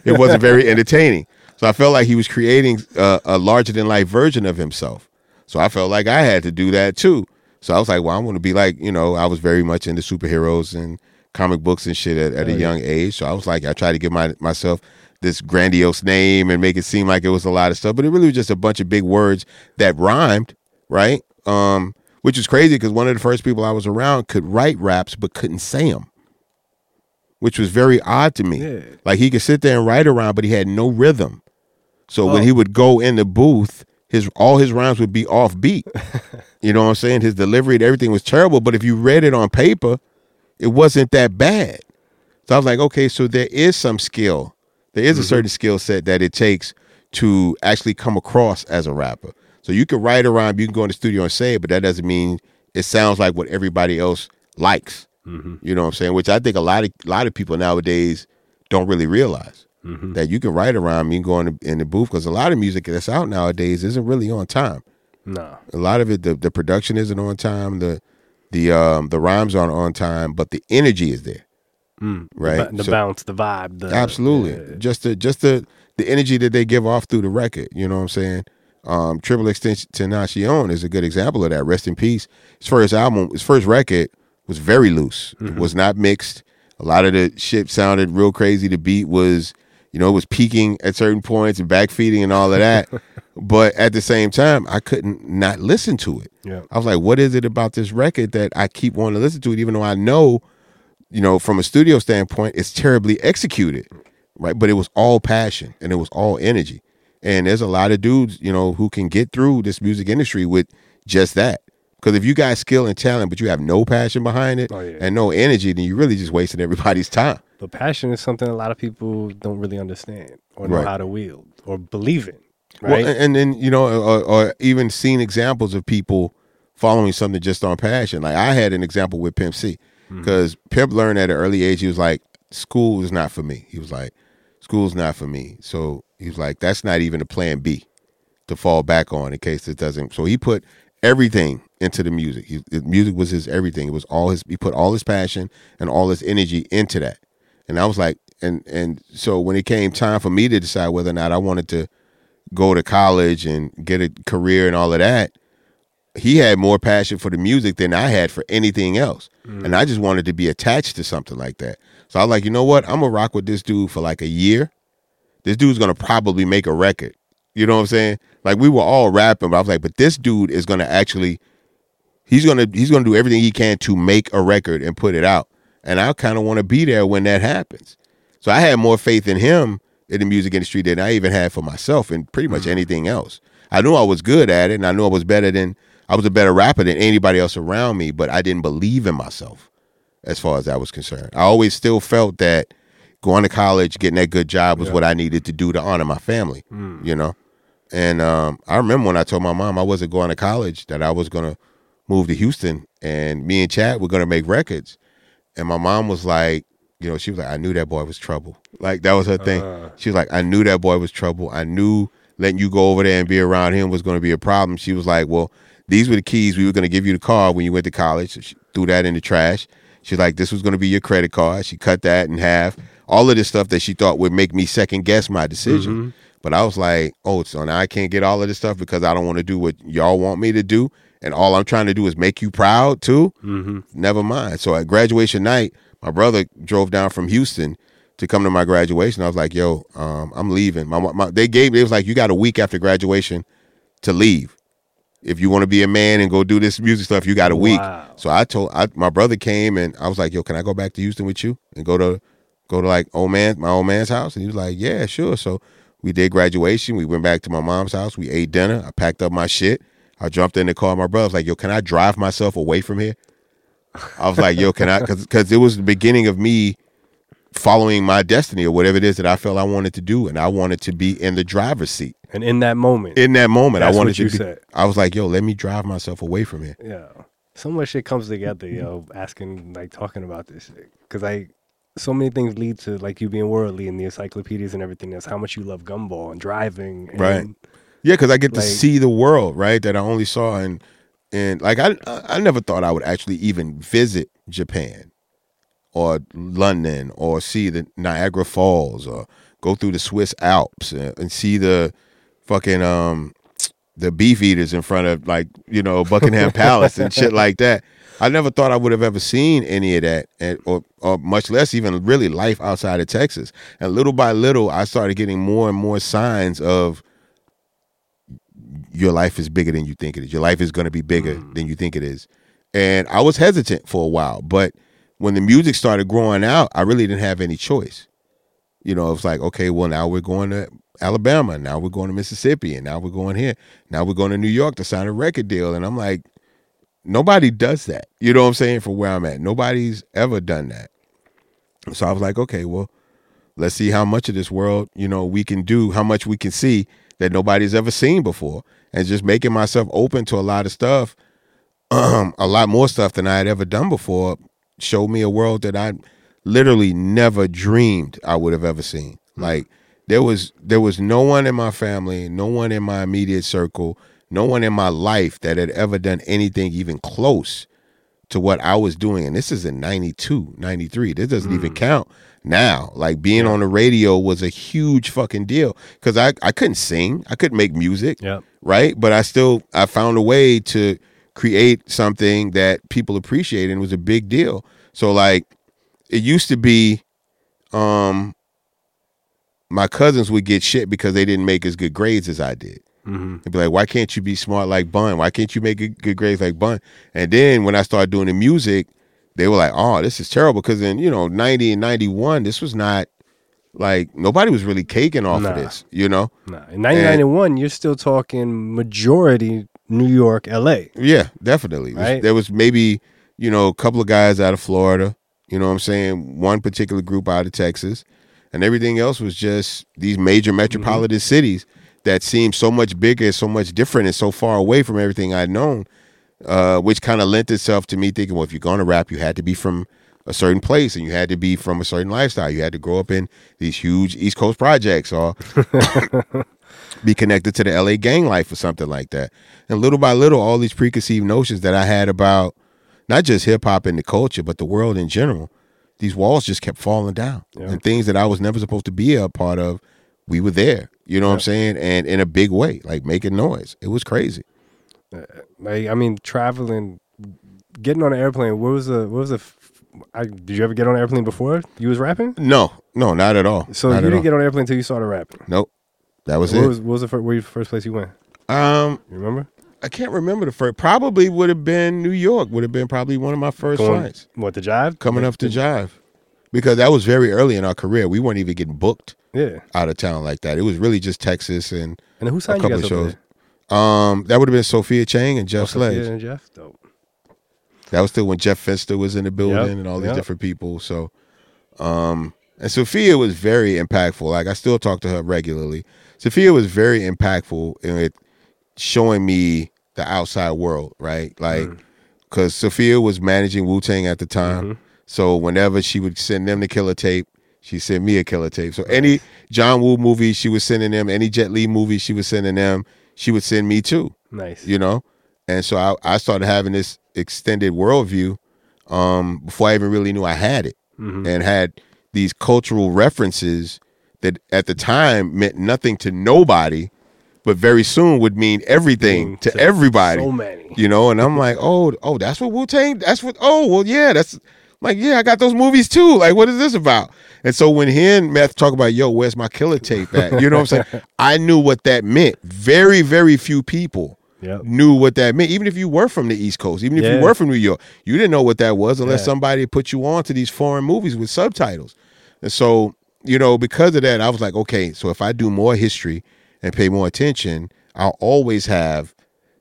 it wasn't very entertaining. So I felt like he was creating a, a larger than life version of himself. So I felt like I had to do that too. So I was like, well, I want to be like, you know, I was very much into superheroes and comic books and shit at, at a Oh, yeah. young age. So I was like, I tried to give my myself this grandiose name and make it seem like it was a lot of stuff, but it really was just a bunch of big words that rhymed, right? Um, which is crazy because one of the first people I was around could write raps but couldn't say them, which was very odd to me. Yeah. Like he could sit there and write around, but he had no rhythm. So when Oh. he would go in the booth, his all his rhymes would be off beat. you know what I'm saying? His delivery and everything was terrible. But if you read it on paper, it wasn't that bad. So I was like, okay, so there is some skill. There is a mm-hmm. certain skill set that it takes to actually come across as a rapper. So you can write a rhyme, you can go in the studio and say it, but that doesn't mean it sounds like what everybody else likes. Mm-hmm. You know what I'm saying? Which I think a lot of a lot of people nowadays don't really realize mm-hmm. that you can write a rhyme, you can go in the, in the booth because a lot of music that's out nowadays isn't really on time. No. A lot of it, the, the production isn't on time. The the um the rhymes aren't on time, but the energy is there. Mm. Right. The, the So- bounce, the vibe. The, Absolutely. yeah. Just the just the the energy that they give off through the record. You know what I'm saying? Um, XXXTentacion is a good example of that. Rest in peace. His first album, his first record was very loose. It was not mixed. A lot of the shit sounded real crazy. The beat was, you know, it was peaking at certain points and backfeeding and all of that. but at the same time, I couldn't not listen to it. Yeah. I was like, what is it about this record that I keep wanting to listen to it, even though I know you know, from a studio standpoint, it's terribly executed, right? But it was all passion and it was all energy. And there's a lot of dudes, you know, who can get through this music industry with just that. Because if you got skill and talent, but you have no passion behind it Oh, yeah. and no energy, then you're really just wasting everybody's time. But passion is something a lot of people don't really understand or know Right. how to wield or believe in. Right? Well, and then you know, or, or even seen examples of people following something just on passion. Like I had an example with Pimp C, mm-hmm. because Pimp learned at an early age. He was like, "School is not for me." He was like, "School's not for me." So he was like, "That's not even a plan B to fall back on in case it doesn't." So he put everything into the music. He, the music was his everything. It was all his. He put all his passion and all his energy into that. And I was like, and and so when it came time for me to decide whether or not I wanted to go to college and get a career and all of that, he had more passion for the music than I had for anything else. Mm. And I just wanted to be attached to something like that. So I was like, you know what? I'm gonna rock with this dude for like a year. This dude's gonna probably make a record. You know what I'm saying? Like we were all rapping, but I was like, but this dude is gonna actually he's gonna he's gonna do everything he can to make a record and put it out. And I kind of want to be there when that happens. So I had more faith in him in the music industry than I even had for myself and pretty much mm-hmm. anything else. I knew I was good at it and I knew I was better than I was a better rapper than anybody else around me, but I didn't believe in myself as far as I was concerned. I always still felt that going to college, getting that good job was what I needed to do to honor my family, you know? And um, I remember when I told my mom I wasn't going to college, that I was going to move to Houston and me and Chad were going to make records. And my mom was like, you know, she was like, I knew that boy was trouble. Like that was her thing. She was like, I knew that boy was trouble. I knew letting you go over there and be around him was going to be a problem. She was like, well, these were the keys. We were going to give you the car when you went to college. So she threw that in the trash. She's like, this was going to be your credit card. She cut that in half. All of this stuff that she thought would make me second guess my decision. But I was like, oh, so now I can't get all of this stuff because I don't want to do what y'all want me to do. And all I'm trying to do is make you proud too. Mm-hmm. Never mind. So at graduation night, my brother drove down from Houston to come to my graduation. I was like, yo, um, I'm leaving. My, my, they gave me, it was like, you got a week after graduation to leave. If you want to be a man and go do this music stuff, you got a week. Wow. So I told I, my brother came and I was like, "Yo, can I go back to Houston with you and go to go to like old man my old man's house?" And he was like, "Yeah, sure." So we did graduation. We went back to my mom's house. We ate dinner. I packed up my shit. I jumped in the car. My brother was like, "Yo, can I drive myself away from here?" I was like, "Yo, can I?" Because it was the beginning of me following my destiny or whatever it is that I felt I wanted to do, and I wanted to be in the driver's seat. and in that moment, In that moment, That's I wanted what to you be. said. I was like, "Yo, let me drive myself away from here." yeah, so much shit comes together, yo. Asking, like, talking about this shit, because I, so many things lead to like you being worldly and the encyclopedias and everything. That's how much you love gumball and driving, and, Right. Yeah, because I get to see the world, right? That I only saw in, and like I, I never thought I would actually even visit Japan, or London, or see the Niagara Falls, or go through the Swiss Alps and, and see the fucking um the beef eaters in front of like you know Buckingham Palace and shit like that. I never thought I would have ever seen any of that, and or, or much less even really life outside of Texas. And little by little, I started getting more and more signs of your life is bigger than you think it is. Your life is going to be bigger mm. than you think it is. And I was hesitant for a while, but when the music started growing out, I really didn't have any choice. You know, it was like, okay, well, now we're going to Alabama, now we're going to Mississippi, and now we're going here. Now we're going to New York to sign a record deal. And I'm like, nobody does that. You know what I'm saying? For where I'm at, nobody's ever done that. So I was like, okay, well, let's see how much of this world, you know, we can do, how much we can see that nobody's ever seen before, and just making myself open to a lot of stuff, um, a lot more stuff than I had ever done before, showed me a world that I literally never dreamed I would have ever seen. Mm. Like there was there was no one in my family, no one in my immediate circle, no one in my life that had ever done anything even close to what I was doing. And this is in 92, 93. This doesn't even mm. count now. Like being on the radio was a huge fucking deal because I, I couldn't sing, I couldn't make music, Yep. right? But I still I found a way to create something that people appreciated and it was a big deal. So like it used to be um my cousins would get shit because they didn't make as good grades as I did. Mm-hmm. They'd be like, why can't you be smart like Bun? Why can't you make good, grades like Bun? And then when I started doing the music, they were like, oh, this is terrible. Because in, you know, 90 and 91, this was not like nobody was really caking off Nah. of this, you know? Nah. In 1991, you're still talking majority New York, L.A. Yeah, definitely. Right. There was maybe, you know, a couple of guys out of Florida, you know what I'm saying? One particular group out of Texas. And everything else was just these major metropolitan cities that seemed so much bigger, and so much different, and so far away from everything I'd known, uh, which kind of lent itself to me thinking, well, if you're going to rap, you had to be from a certain place and you had to be from a certain lifestyle. You had to grow up in these huge East Coast projects or be connected to the LA gang life or something like that. And little by little, all these preconceived notions that I had about not just hip hop and the culture, but the world in general, these walls just kept falling down. Yeah. And things that I was never supposed to be a part of, we were there. You know what I'm saying? And in a big way, like making noise. It was crazy. Like I mean, traveling, getting on an airplane. What was the what was the? I, did you ever get on an airplane before you was rapping? No, no, not at all. So Not you didn't all. get on an airplane until you started rapping. Nope. That was what it. was what was the first, where you, first place you went? um, You remember? I can't remember the first. Probably would have been New York. Would have been probably one of my first Going- flights. What the jive? coming up to Jive because that was very early in our career. We weren't even getting booked Yeah. out of town like that. It was really just Texas and And who signed you couple of shows. um that would have been Sophia Chang and? Jeff Oh, Sophia and Jeff. Dope. That was still when Jeff Fenster was in the building Yep, and all these yep. different people. So um and Sophia was very impactful. Like I still talk to her regularly. Sophia was very impactful and it showing me the outside world, right? Like Mm. because Sophia was managing Wu Tang at the time. Mm-hmm. So whenever she would send them the killer tape, she sent me a killer tape. So any John Woo movie she was sending them, any Jet Li movie she was sending them, she would send me too. Nice. You know? And so I, I started having this extended worldview um, before I even really knew I had it. Mhm. And had these cultural references that at the time meant nothing to nobody, but very soon would mean everything to, to everybody So many. you know? And i'm like oh oh that's what wu-tang that's what oh well yeah that's like yeah i got those movies too. Like what is this about? And so when he and meth talk about yo where's my killer tape at? You know what i'm saying? I knew what that meant. Very very few people Yep. knew what that meant even if you were from the east coast even if you were from new york you didn't know what that was unless Yeah. somebody put you on to these foreign movies with subtitles. And so you know because of that i was like okay so if i do more history and pay more attention i'll always have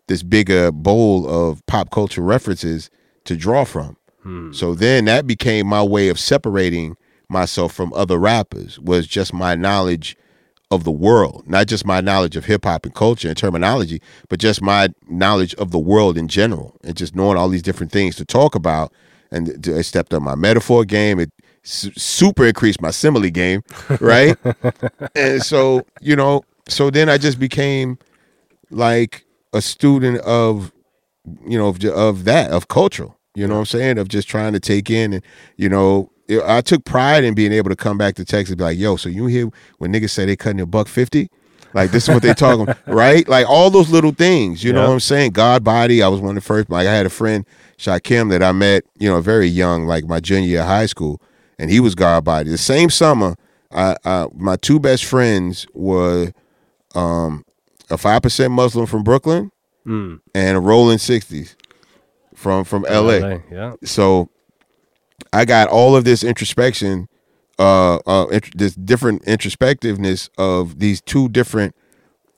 this bigger bowl of pop culture references to draw from. Hmm. So then that became my way of separating myself from other rappers was just my knowledge of the world, not just my knowledge of hip hop and culture and terminology, but just my knowledge of the world in general and just knowing all these different things to talk about. And I stepped up my metaphor game. It su- super increased my simile game, right? and so, you know, so then I just became like a student of you know of, of that of cultural you know what i'm saying? Of just trying to take in and you know i took pride in being able to come back to texas and be like yo so you hear when niggas say they cutting a buck 50 like this is what they talking right? Like all those little things you know what i'm saying? God body i was one of the first like i had a friend Shaquem, that i met you know very young like my junior year of high school and he was god body. The same summer I, I my two best friends were um a 5% muslim from brooklyn Mm. and a rolling 60s from from LA. Yeah. So I got all of this introspection uh uh int- this different introspectiveness of these two different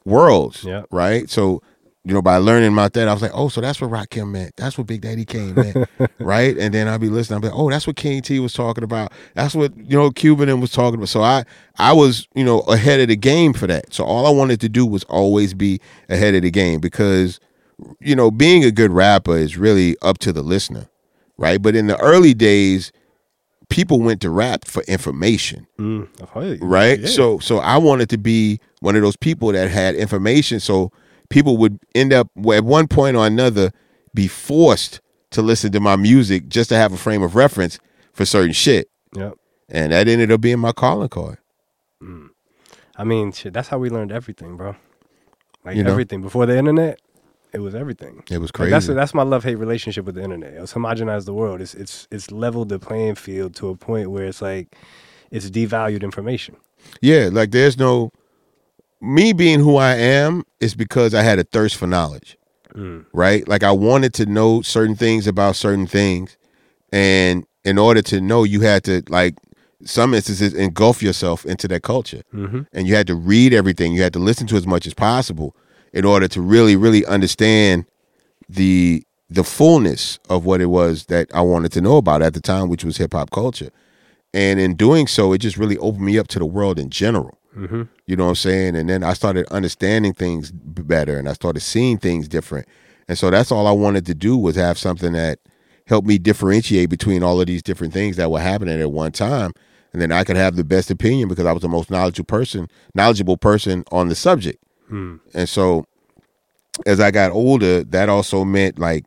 worlds, Yeah. right? So you know, by learning about that, I was like, oh, so that's what Rakim meant. That's what Big Daddy Kane meant, right? And then I'd be listening. I'd be like, oh, that's what King T was talking about. That's what you know Cuban was talking about. So I, I was, you know, ahead of the game for that. So all I wanted to do was always be ahead of the game because, you know, being a good rapper is really up to the listener, right? But in the early days, people went to rap for information Mm, right yeah. so so i wanted to be one of those people that had information so people would end up at one point or another be forced to listen to my music just to have a frame of reference for certain shit Yep. and that ended up being my calling card mm. I mean, shit, that's how we learned everything, bro. Like You know? everything before the internet, it was everything. it was Like, crazy that's that's my love hate relationship with the internet. It's homogenized the world. It's it's it's leveled the playing field to a point where it's like it's devalued information. yeah like there's no me being who i am is because i had a thirst for knowledge Mm. right? Like i wanted to know certain things about certain things and in order to know you had to like some instances engulf yourself into that culture. Mm-hmm. and you had to read everything. You had to listen to as much as possible in order to really really understand the the fullness of what it was that I wanted to know about at the time which was hip hop culture. And in doing so it just really opened me up to the world in general Mm-hmm. you know what I'm saying? And then I started understanding things better and I started seeing things different. And so that's all I wanted to do was have something that helped me differentiate between all of these different things that were happening at one time. And then I could have the best opinion because I was the most knowledgeable person, knowledgeable person on the subject. Hmm. And so as I got older, that also meant like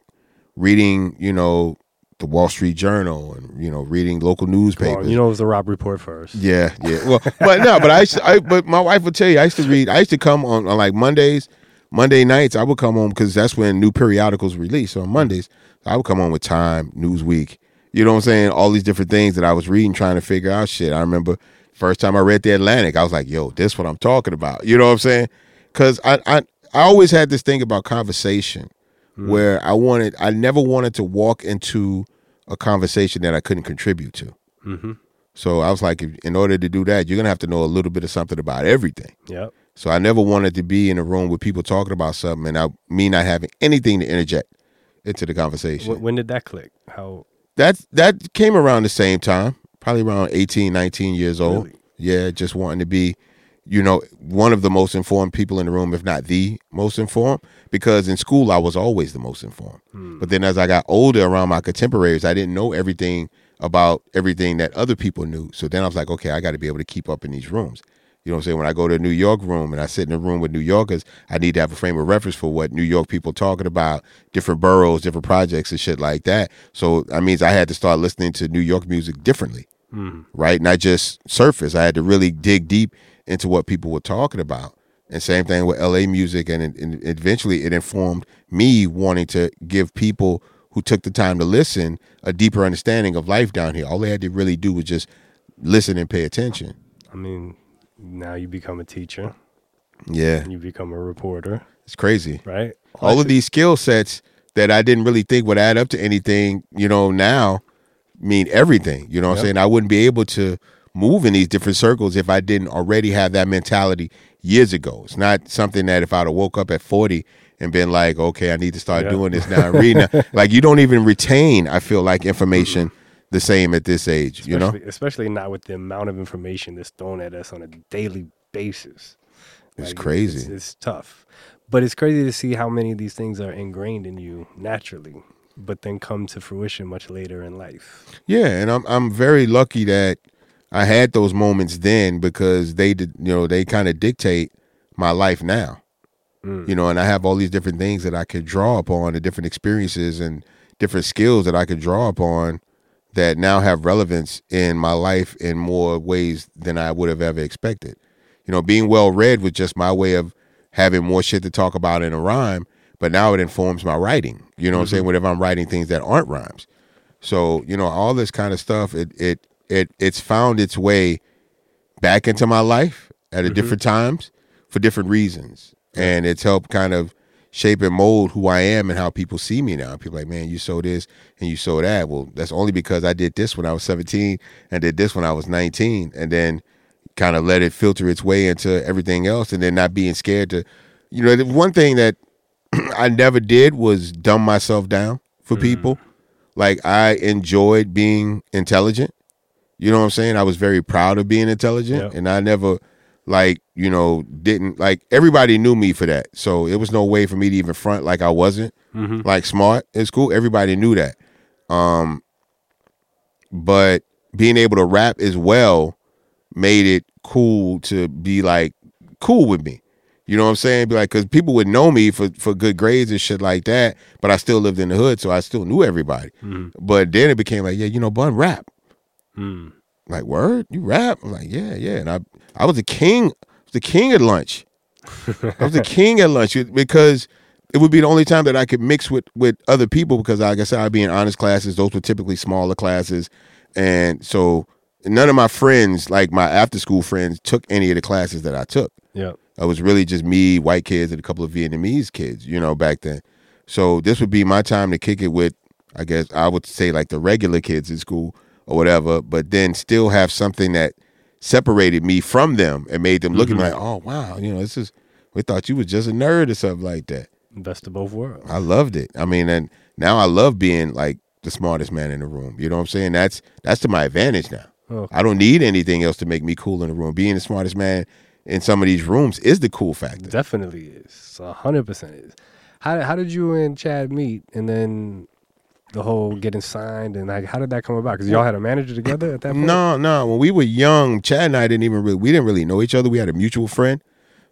reading, you know, the Wall Street Journal and, you know, reading local newspapers. you know, it was the Robb Report first. Yeah, yeah. Well, but no, but I, used to, I, but my wife would tell you, I used to read. I used to come on, on like Mondays, Monday nights. I would come home because that's when new periodicals release. So on Mondays, I would come on with Time, Newsweek. You know what I'm saying? All these different things that I was reading, trying to figure out shit. I remember first time I read the Atlantic, I was like, "Yo, this what I'm talking about." You know what I'm saying? Because I, I, I always had this thing about conversation where I wanted, I never wanted to walk into a conversation that I couldn't contribute to. Mm-hmm. So I was like, in order to do that, you're gonna have to know a little bit of something about everything. Yep. So I never wanted to be in a room with people talking about something and I, me not having anything to interject into the conversation. When did that click? How? that that came around the same time, probably around 18, 19 years old. Really? Yeah, just wanting to be, you know, one of the most informed people in the room, if not the most informed. Because in school I was always the most informed. Hmm. But then as I got older around my contemporaries, I didn't know everything about everything that other people knew. So then I was like, okay, I got to be able to keep up in these rooms. You know what I'm saying? When I go to a New York room and I sit in a room with New Yorkers, I need to have a frame of reference for what New York people talking about, different boroughs, different projects and shit like that. So that means I had to start listening to New York music differently, Mm. right? Not just surface. I had to really dig deep into what people were talking about. And same thing with LA music, and, and eventually it informed me wanting to give people who took the time to listen a deeper understanding of life down here. All they had to really do was just listen and pay attention. I mean, now you become a teacher. Yeah, You become a reporter, it's crazy. right? All of these skill sets that I didn't really think would add up to anything, you know, now mean everything. You know what Yep. I'm saying? I wouldn't be able to move in these different circles if I didn't already have that mentality years ago. It's not something that if I'd have woke up at 40 and been like, okay, I need to start Yeah. doing this now and reading. like you don't even retain, I feel like, information the same at this age, you know? especially, especially not with the amount of information that's thrown at us on a daily basis. It's Like, crazy. It's, it's tough, but it's crazy to see how many of these things are ingrained in you naturally, but then come to fruition much later in life. Yeah, and I'm I'm very lucky that I had those moments then because they did you know they kind of dictate my life now. Mm. You know, and I have all these different things that I could draw upon, the different experiences and different skills that I could draw upon that now have relevance in my life in more ways than I would have ever expected. You know, being well read was just my way of having more shit to talk about in a rhyme, but now it informs my writing. You know what I'm saying? Whenever I'm writing things that aren't rhymes. So, you know, all this kind of stuff, it it it it's found its way back into my life at a mm-hmm. different times for different reasons. And it's helped kind of shape and mold who I am and how people see me now. People like, man, you saw this and you saw that. Well, that's only because I did this when I was 17 and did this when I was 19 and then kind of let it filter its way into everything else and then not being scared to you know, the one thing that I never did was dumb myself down for mm. people. Like I enjoyed being intelligent. You know what I'm saying? I was very proud of being intelligent Yeah. and I never like, you know, didn't like everybody knew me for that. So it was no way for me to even front like I wasn't Mm-hmm. like smart in school. Everybody knew that. Um but being able to rap as well made it cool to be like cool with me. You know what I'm saying? Be like, because people would know me for for good grades and shit like that, but I still lived in the hood, so I still knew everybody. But then it became like, yeah, you know, Bun rap. Mm. Like, word, you rap? I'm like, yeah, yeah. And I I was the king, the king at lunch. I was the king at lunch because it would be the only time that I could mix with with other people because like I said, I'd be in honest classes. Those were typically smaller classes. And so none of my friends, like my after school friends, took any of the classes that I took. Yeah. It was really just me, white kids, and a couple of Vietnamese kids, you know, back then. So this would be my time to kick it with, I guess I would say like the regular kids in school or whatever, but then still have something that separated me from them and made them look at me mm-hmm. like, oh wow, you know, this is we thought you was just a nerd or something like that. Best of both worlds. I loved it. I mean, and now I love being like the smartest man in the room. You know what I'm saying? That's that's to my advantage now. Okay. I don't need anything else to make me cool in the room. Being the smartest man in some of these rooms is the cool factor. Definitely is. A hundred percent is. How how did you and Chad meet, and then the whole getting signed, and like how did that come about? Because y'all had a manager together at that point. No, no. When we were young, Chad and I didn't even really we didn't really know each other. We had a mutual friend.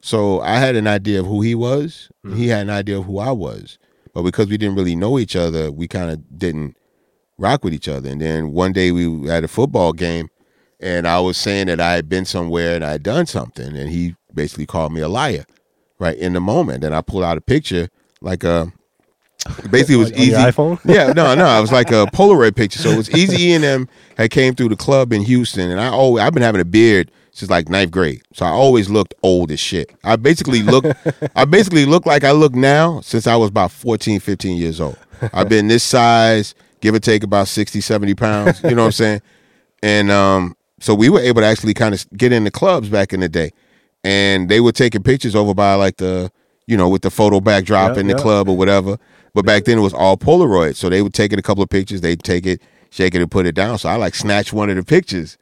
So I had an idea of who he was. and He had an idea of who I was. But because we didn't really know each other, we kind of didn't rock with each other. And then one day we had a football game and I was saying that I had been somewhere and I had done something and he basically called me a liar right in the moment. And I pulled out a picture like a basically it was your easy iPhone? yeah, no, no. It was like a Polaroid picture. So it was Easy E and them had came through the club in Houston, and I always I've been having a beard since like ninth grade. So I always looked old as shit. I basically look I basically look like I look now since I was about 14, 15 years old. I've been this size, give or take about 60, 70 pounds. You know what I'm saying? And um, so we were able to actually kind of get in the clubs back in the day. And they were taking pictures over by like the, you know, with the photo backdrop Yeah, in the yeah. club or whatever. But back then it was all Polaroid. So they would take it a couple of pictures, they'd take it, shake it, and put it down. So I like snatched one of the pictures.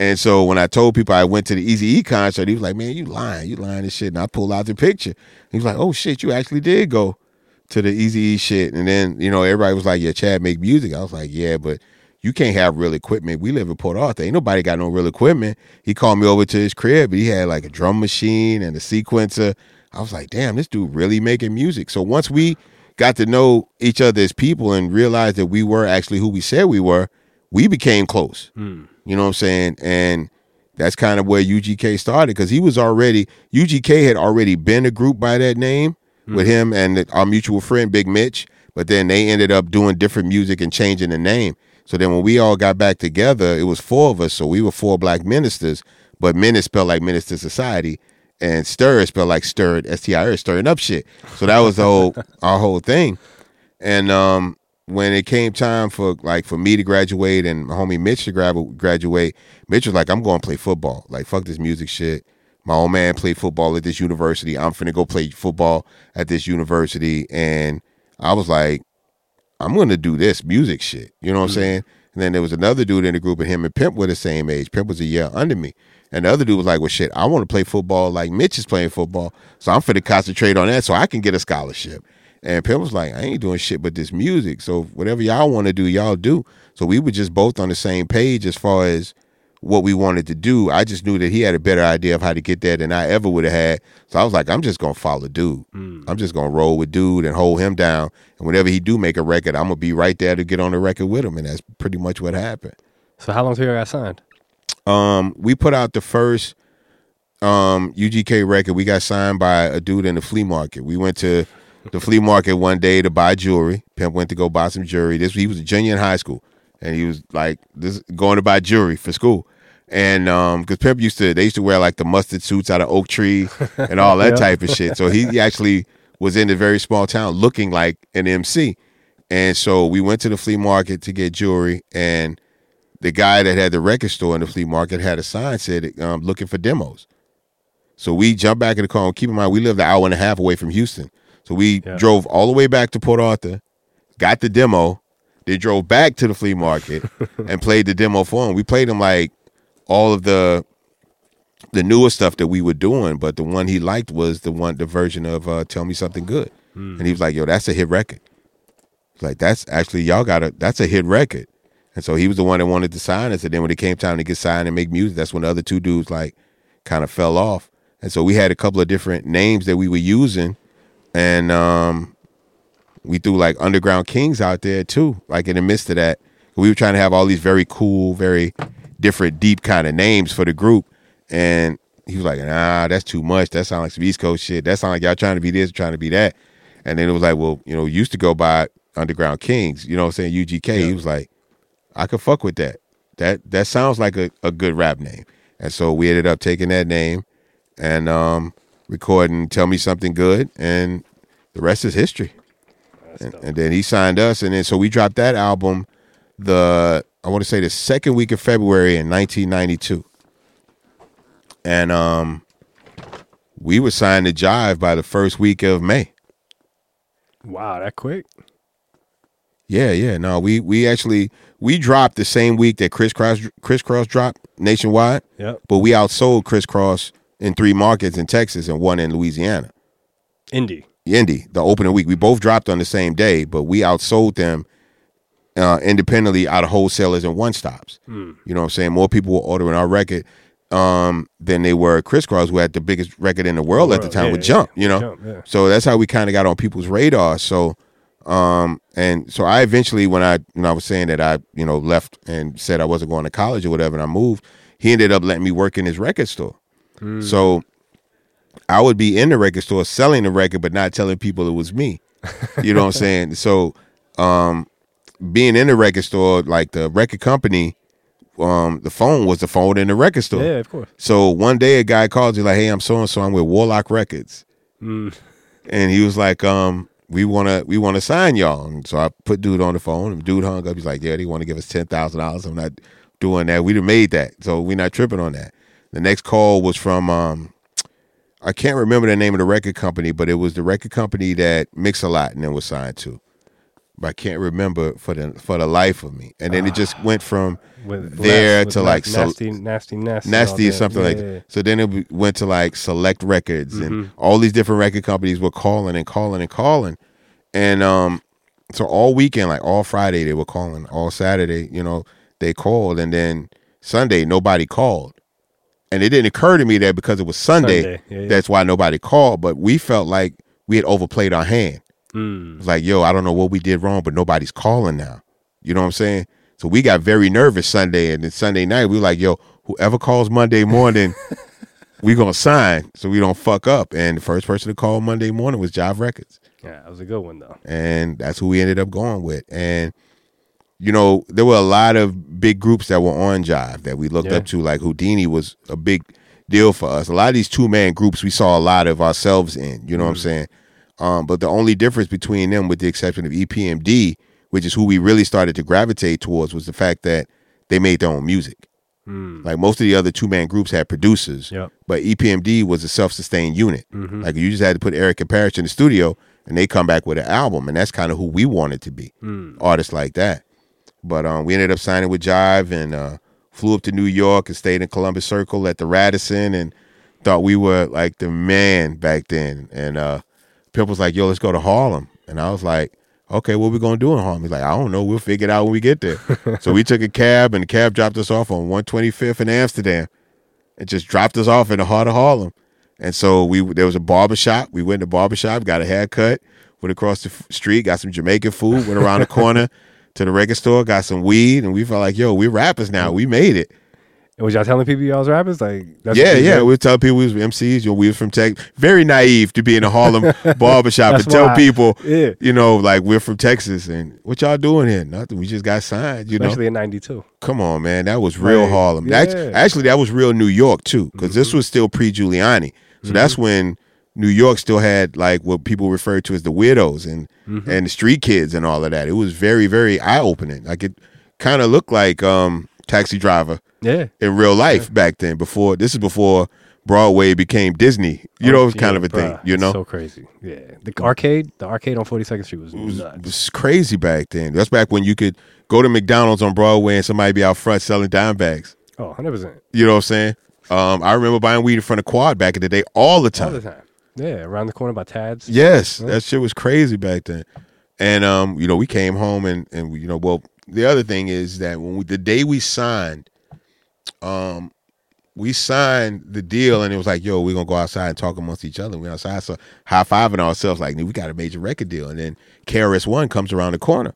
And so when I told people I went to the Easy E concert, he was like, Man, you lying, you lying and shit. And I pulled out the picture. He was like, Oh shit, you actually did go to the Easy E shit. And then, you know, everybody was like, Yeah, Chad make music. I was like, Yeah, but you can't have real equipment. We live in Port Arthur. Ain't nobody got no real equipment. He called me over to his crib, he had like a drum machine and a sequencer. I was like, damn, this dude really making music. So once we got to know each other as people and realized that we were actually who we said we were, we became close. Hmm. You know what I'm saying? And that's kind of where UGK started because he was already UGK had already been a group by that name with hmm. him and our mutual friend Big Mitch, but then they ended up doing different music and changing the name. So then when we all got back together, it was four of us. So we were four black ministers, but menace spelled like minister society, and stir spelled like stirred, S T I R, stirring up shit. So that was the whole our whole thing. And um, when it came time for like for me to graduate and my homie Mitch to grab, graduate, Mitch was like, "I'm going to play football. Like fuck this music shit." My old man played football at this university. I'm finna go play football at this university, and I was like, "I'm gonna do this music shit." You know what I'm saying? And then there was another dude in the group, and him and Pimp were the same age. Pimp was a year under me. And the other dude was like, well, shit, I want to play football like Mitch is playing football. So I'm finna concentrate on that so I can get a scholarship. And Pimp was like, I ain't doing shit but this music. So whatever y'all want to do, y'all do. So we were just both on the same page as far as what we wanted to do. I just knew that he had a better idea of how to get there than I ever would have had. So I was like, I'm just gonna follow dude. Hmm. I'm just gonna roll with dude and hold him down. And whenever he do make a record, I'm gonna be right there to get on the record with him. And that's pretty much what happened. So how long till you got signed? Um, we put out the first um UGK record. We got signed by a dude in the flea market. We went to the flea market one day to buy jewelry. Pimp went to go buy some jewelry. This he was a junior in high school, and he was like this going to buy jewelry for school. And um, because Pimp used to, they used to wear like the mustard suits out of oak tree and all that Yeah. type of shit. So he actually was in a very small town looking like an MC. And so we went to the flea market to get jewelry, and the guy that had the record store in the flea market had a sign said um, looking for demos. So we jumped back in the car. And keep in mind, we lived an hour and a half away from Houston. So we Yeah. drove all the way back to Port Arthur, got the demo, they drove back to the flea market and played the demo for him. We played him like all of the the newer stuff that we were doing, but the one he liked was the one the version of uh, "Tell Me Something Good," and he was like, "Yo, that's a hit record." Like, "That's actually y'all got a that's a hit record," and so he was the one that wanted to sign us. And then when it came time to get signed and make music, that's when the other two dudes like kind of fell off. And so we had a couple of different names that we were using, and um, we threw like Underground Kings out there too. Like in the midst of that, we were trying to have all these very cool, very different, deep kind of names for the group. And he was like, "Nah, that's too much. That sounds like some East Coast shit. That sounds like y'all trying to be this, trying to be that." And then it was like, "Well, you know, used to go by Underground Kings. You know, what I'm saying UGK." He was like, "I could fuck with that. That that sounds like a, a good rap name." And so we ended up taking that name and um, recording "Tell Me Something Good," and the rest is history. And, and then he signed us, and then so we dropped that album the I want to say the second week of February in 1992, and um, we were signed to Jive by the first week of May. Wow, that quick? Yeah, yeah. No, we we actually we dropped the same week that Kris Kross Crisscross dropped nationwide, Yep. but we outsold Kris Kross in three markets in Texas and one in Louisiana. Indie. Indy, the opening week. We both dropped on the same day, but we outsold them uh, independently out of wholesalers and one stops. You know what I'm saying? More people were ordering our record um, than they were Kris Kross, who had the biggest record in the world at the time yeah, with yeah, Jump, you know? Jump, yeah. So that's how we kind of got on people's radar. So, um, and so I eventually, when I, when I was saying that I, you know, left and said I wasn't going to college or whatever, and I moved, he ended up letting me work in his record store. So I would be in the record store selling the record, but not telling people it was me. You know what I'm saying? So, um, being in the record store, like the record company, um, the phone was the phone in the record store. Yeah, of course. So one day a guy called you like, "Hey, I'm so and so. I'm with Warlock Records," Mm. and he was like, "Um, we wanna we wanna sign y'all." And so I put dude on the phone, and dude hung up. He's like, "Yeah, they want to give us ten thousand dollars. I'm not doing that. We'd have made that, so we're not tripping on that." The next call was from um, I can't remember the name of the record company, but it was the record company that Mix a Lot and then was signed to. But I can't remember for the for the life of me. And then it just went from With there to like Na- so- nasty, nasty, nasty, nasty or something like Yeah. that. So then it went to like Select Records and Mm-hmm. all these different record companies were calling and calling and calling. And um so all weekend, like all Friday they were calling, all Saturday, you know, they called and then Sunday nobody called. And it didn't occur to me that because it was Sunday, Sunday, yeah, yeah. that's why nobody called, but we felt like we had overplayed our hand. Mm. Like, yo, I don't know what we did wrong, but nobody's calling now. You know what I'm saying? So we got very nervous Sunday, and then Sunday night we were like, yo, whoever calls Monday morning, we gonna sign so we don't fuck up. And the first person to call Monday morning was Jive Records, Yeah, that was a good one though. and that's who we ended up going with. And you know, there were a lot of big groups that were on Jive that we looked Yeah. up to. Like Whodini was a big deal for us. A lot of these two man groups we saw a lot of ourselves in. You know what I'm saying? Um, but the only difference between them, with the exception of EPMD, which is who we really started to gravitate towards, was the fact that they made their own music. Like most of the other two man groups had producers, Yep. but EPMD was a self sustained unit. Mm-hmm. Like you just had to put Eric and Parrish in the studio, and they come back with an album, and that's kind of who we wanted to be, Mm. artists like that. But um, we ended up signing with Jive and uh, flew up to New York and stayed in Columbus Circle at the Radisson and thought we were like the man back then. And uh, Pimp was like, "Yo, let's go to Harlem," and I was like, "Okay, what we gonna do in Harlem?" He's like, "I don't know. We'll figure it out when we get there." so we took a cab, and the cab dropped us off on 125th in Amsterdam, and just dropped us off in the heart of Harlem. And so we there was a barber shop. We went to the barber shop, got a haircut, went across the street, got some Jamaican food, went around the corner to the record store, got some weed, and we felt like, yo, we're rappers now. We made it. And was y'all telling people y'all was rappers? Like, that's yeah, yeah. did? We tell people we was MCs. You know, we was from Texas. Very naive to be in a Harlem barbershop and tell people, Yeah. you know, like we're from Texas and what y'all doing here? Nothing. We just got signed. You know, in '92. Come on, man. That was real Like, Harlem. yeah. That's actually that was real New York too, because this mm-hmm. was still pre Giuliani. So mm-hmm. that's when New York still had like what people refer to as the weirdos and mm-hmm. and the street kids and all of that. It was very very eye opening. Like it kind of looked like um Taxi Driver Yeah. in real life back then. Before this is before Broadway became Disney. You know, Oh, kind of a yeah, thing. You know, so crazy. Yeah, the arcade, the arcade on Forty Second Street was, it was, was crazy back then. That's back when you could go to McDonald's on Broadway and somebody be out front selling dime bags. Oh, 100 percent You know what I'm saying? Um, I remember buying weed in front of Quad back in the day all the time. all the time. Yeah, around the corner by Tad's. Yes, Yeah. that shit was crazy back then. And um, you know, we came home and and we, you know, well, the other thing is that when we the day we signed, um, we signed the deal and it was like, yo, we're gonna go outside and talk amongst each other. We outside, so high fiving ourselves like, we got a major record deal. And then KRS One comes around the corner.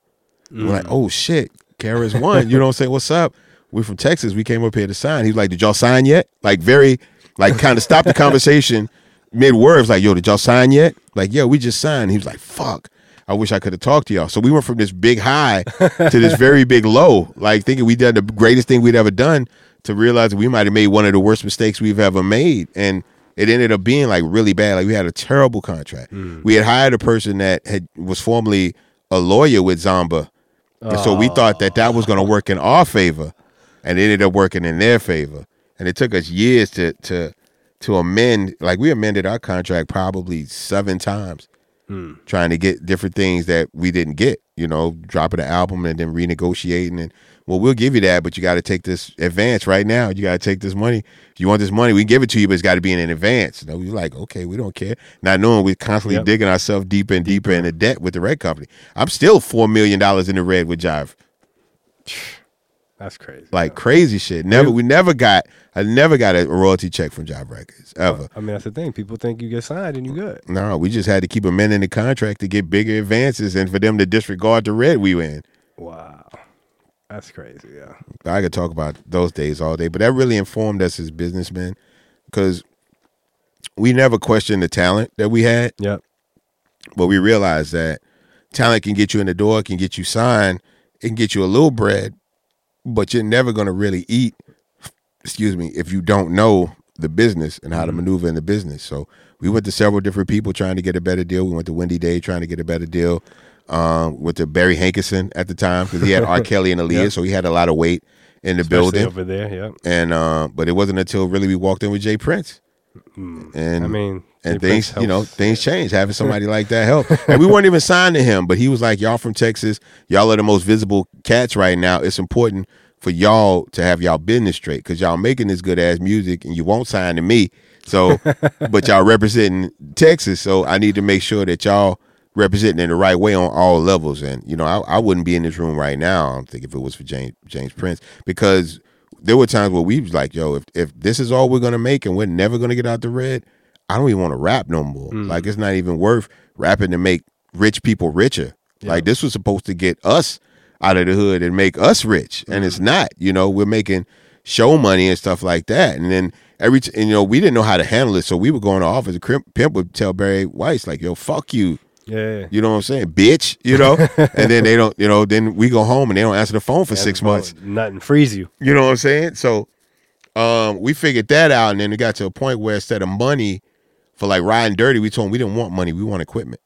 We're like, oh shit, KRS One. You know what I'm saying? What's up? We're from Texas. We came up here to sign. He's like, did y'all sign yet? Like very, like kind of stop the conversation mid words. Like, yo, did y'all sign yet? Like, yo, we just signed. He was like, fuck. I wish I could have talked to y'all. So we went from this big high to this very big low, like thinking we did the greatest thing we'd ever done to realize we might have made one of the worst mistakes we've ever made. And it ended up being like really bad. Like we had a terrible contract. Mm. We had hired a person that had was formerly a lawyer with Zomba. And so we thought that that was going to work in our favor, and it ended up working in their favor. And it took us years to to to amend. Like we amended our contract probably seven times, Hmm. trying to get different things that we didn't get. You know, dropping the album and then renegotiating. And well, we'll give you that, but you got to take this advance right now. You got to take this money. If you want this money, we can give it to you, but it's got to be in an advance. You know, we were like, okay, we don't care. Not knowing we're constantly Yep. digging ourselves deeper and deeper in the debt with the red company. I'm still four million dollars in the red with Jive. That's crazy. Like crazy shit. Never we never got I never got a royalty check from Jive Records. Ever. I mean, that's the thing. People think you get signed and you good. No, we just had to keep amending the contract to get bigger advances and for them to disregard the red we were in. Wow, that's crazy. Yeah. I could talk about those days all day, but that really informed us as businessmen because we never questioned the talent that we had, Yep. but we realized that talent can get you in the door, can get you signed, it can get you a little bread, but you're never going to really eat, excuse me, if you don't know the business and how to maneuver in the business. So we went to several different people trying to get a better deal. We went to Wendy Day trying to get a better deal. Um, went to Barry Hankerson at the time because he had R. Kelly and Aaliyah, Yep. so he had a lot of weight in the Especially building. over there. Yep. And uh, but it wasn't until really we walked in with J. Prince, and I mean, and Jay things you know things change. having somebody like that help. And we weren't even signed to him, but he was like, "Y'all from Texas, y'all are the most visible cats right now. It's important for y'all to have y'all business straight because y'all making this good ass music, and you won't sign to me. So, but y'all representing Texas, so I need to make sure that y'all." Representing in the right way on all levels, and you know, I, I wouldn't be in this room right now. I don't think if it was for James James Prince, because there were times where we was like, "Yo, if if this is all we're gonna make and we're never gonna get out the red, I don't even want to rap no more. Like it's not even worth rapping to make rich people richer. Like this was supposed to get us out of the hood and make us rich, and it's not. You know, we're making show money and stuff like that, and then every t- and, you know we didn't know how to handle it, so we would go in the office. Crimp- Pimp would tell Barry Weiss like, "Yo, fuck you." Yeah. You know what I'm saying, bitch. You know, and then they don't. You know, then we go home and they don't answer the phone for six months. Nothing freeze you. You know what I'm saying? So um, we figured that out, and then it got to a point where instead of money for like riding dirty, we told them we didn't want money, we want equipment.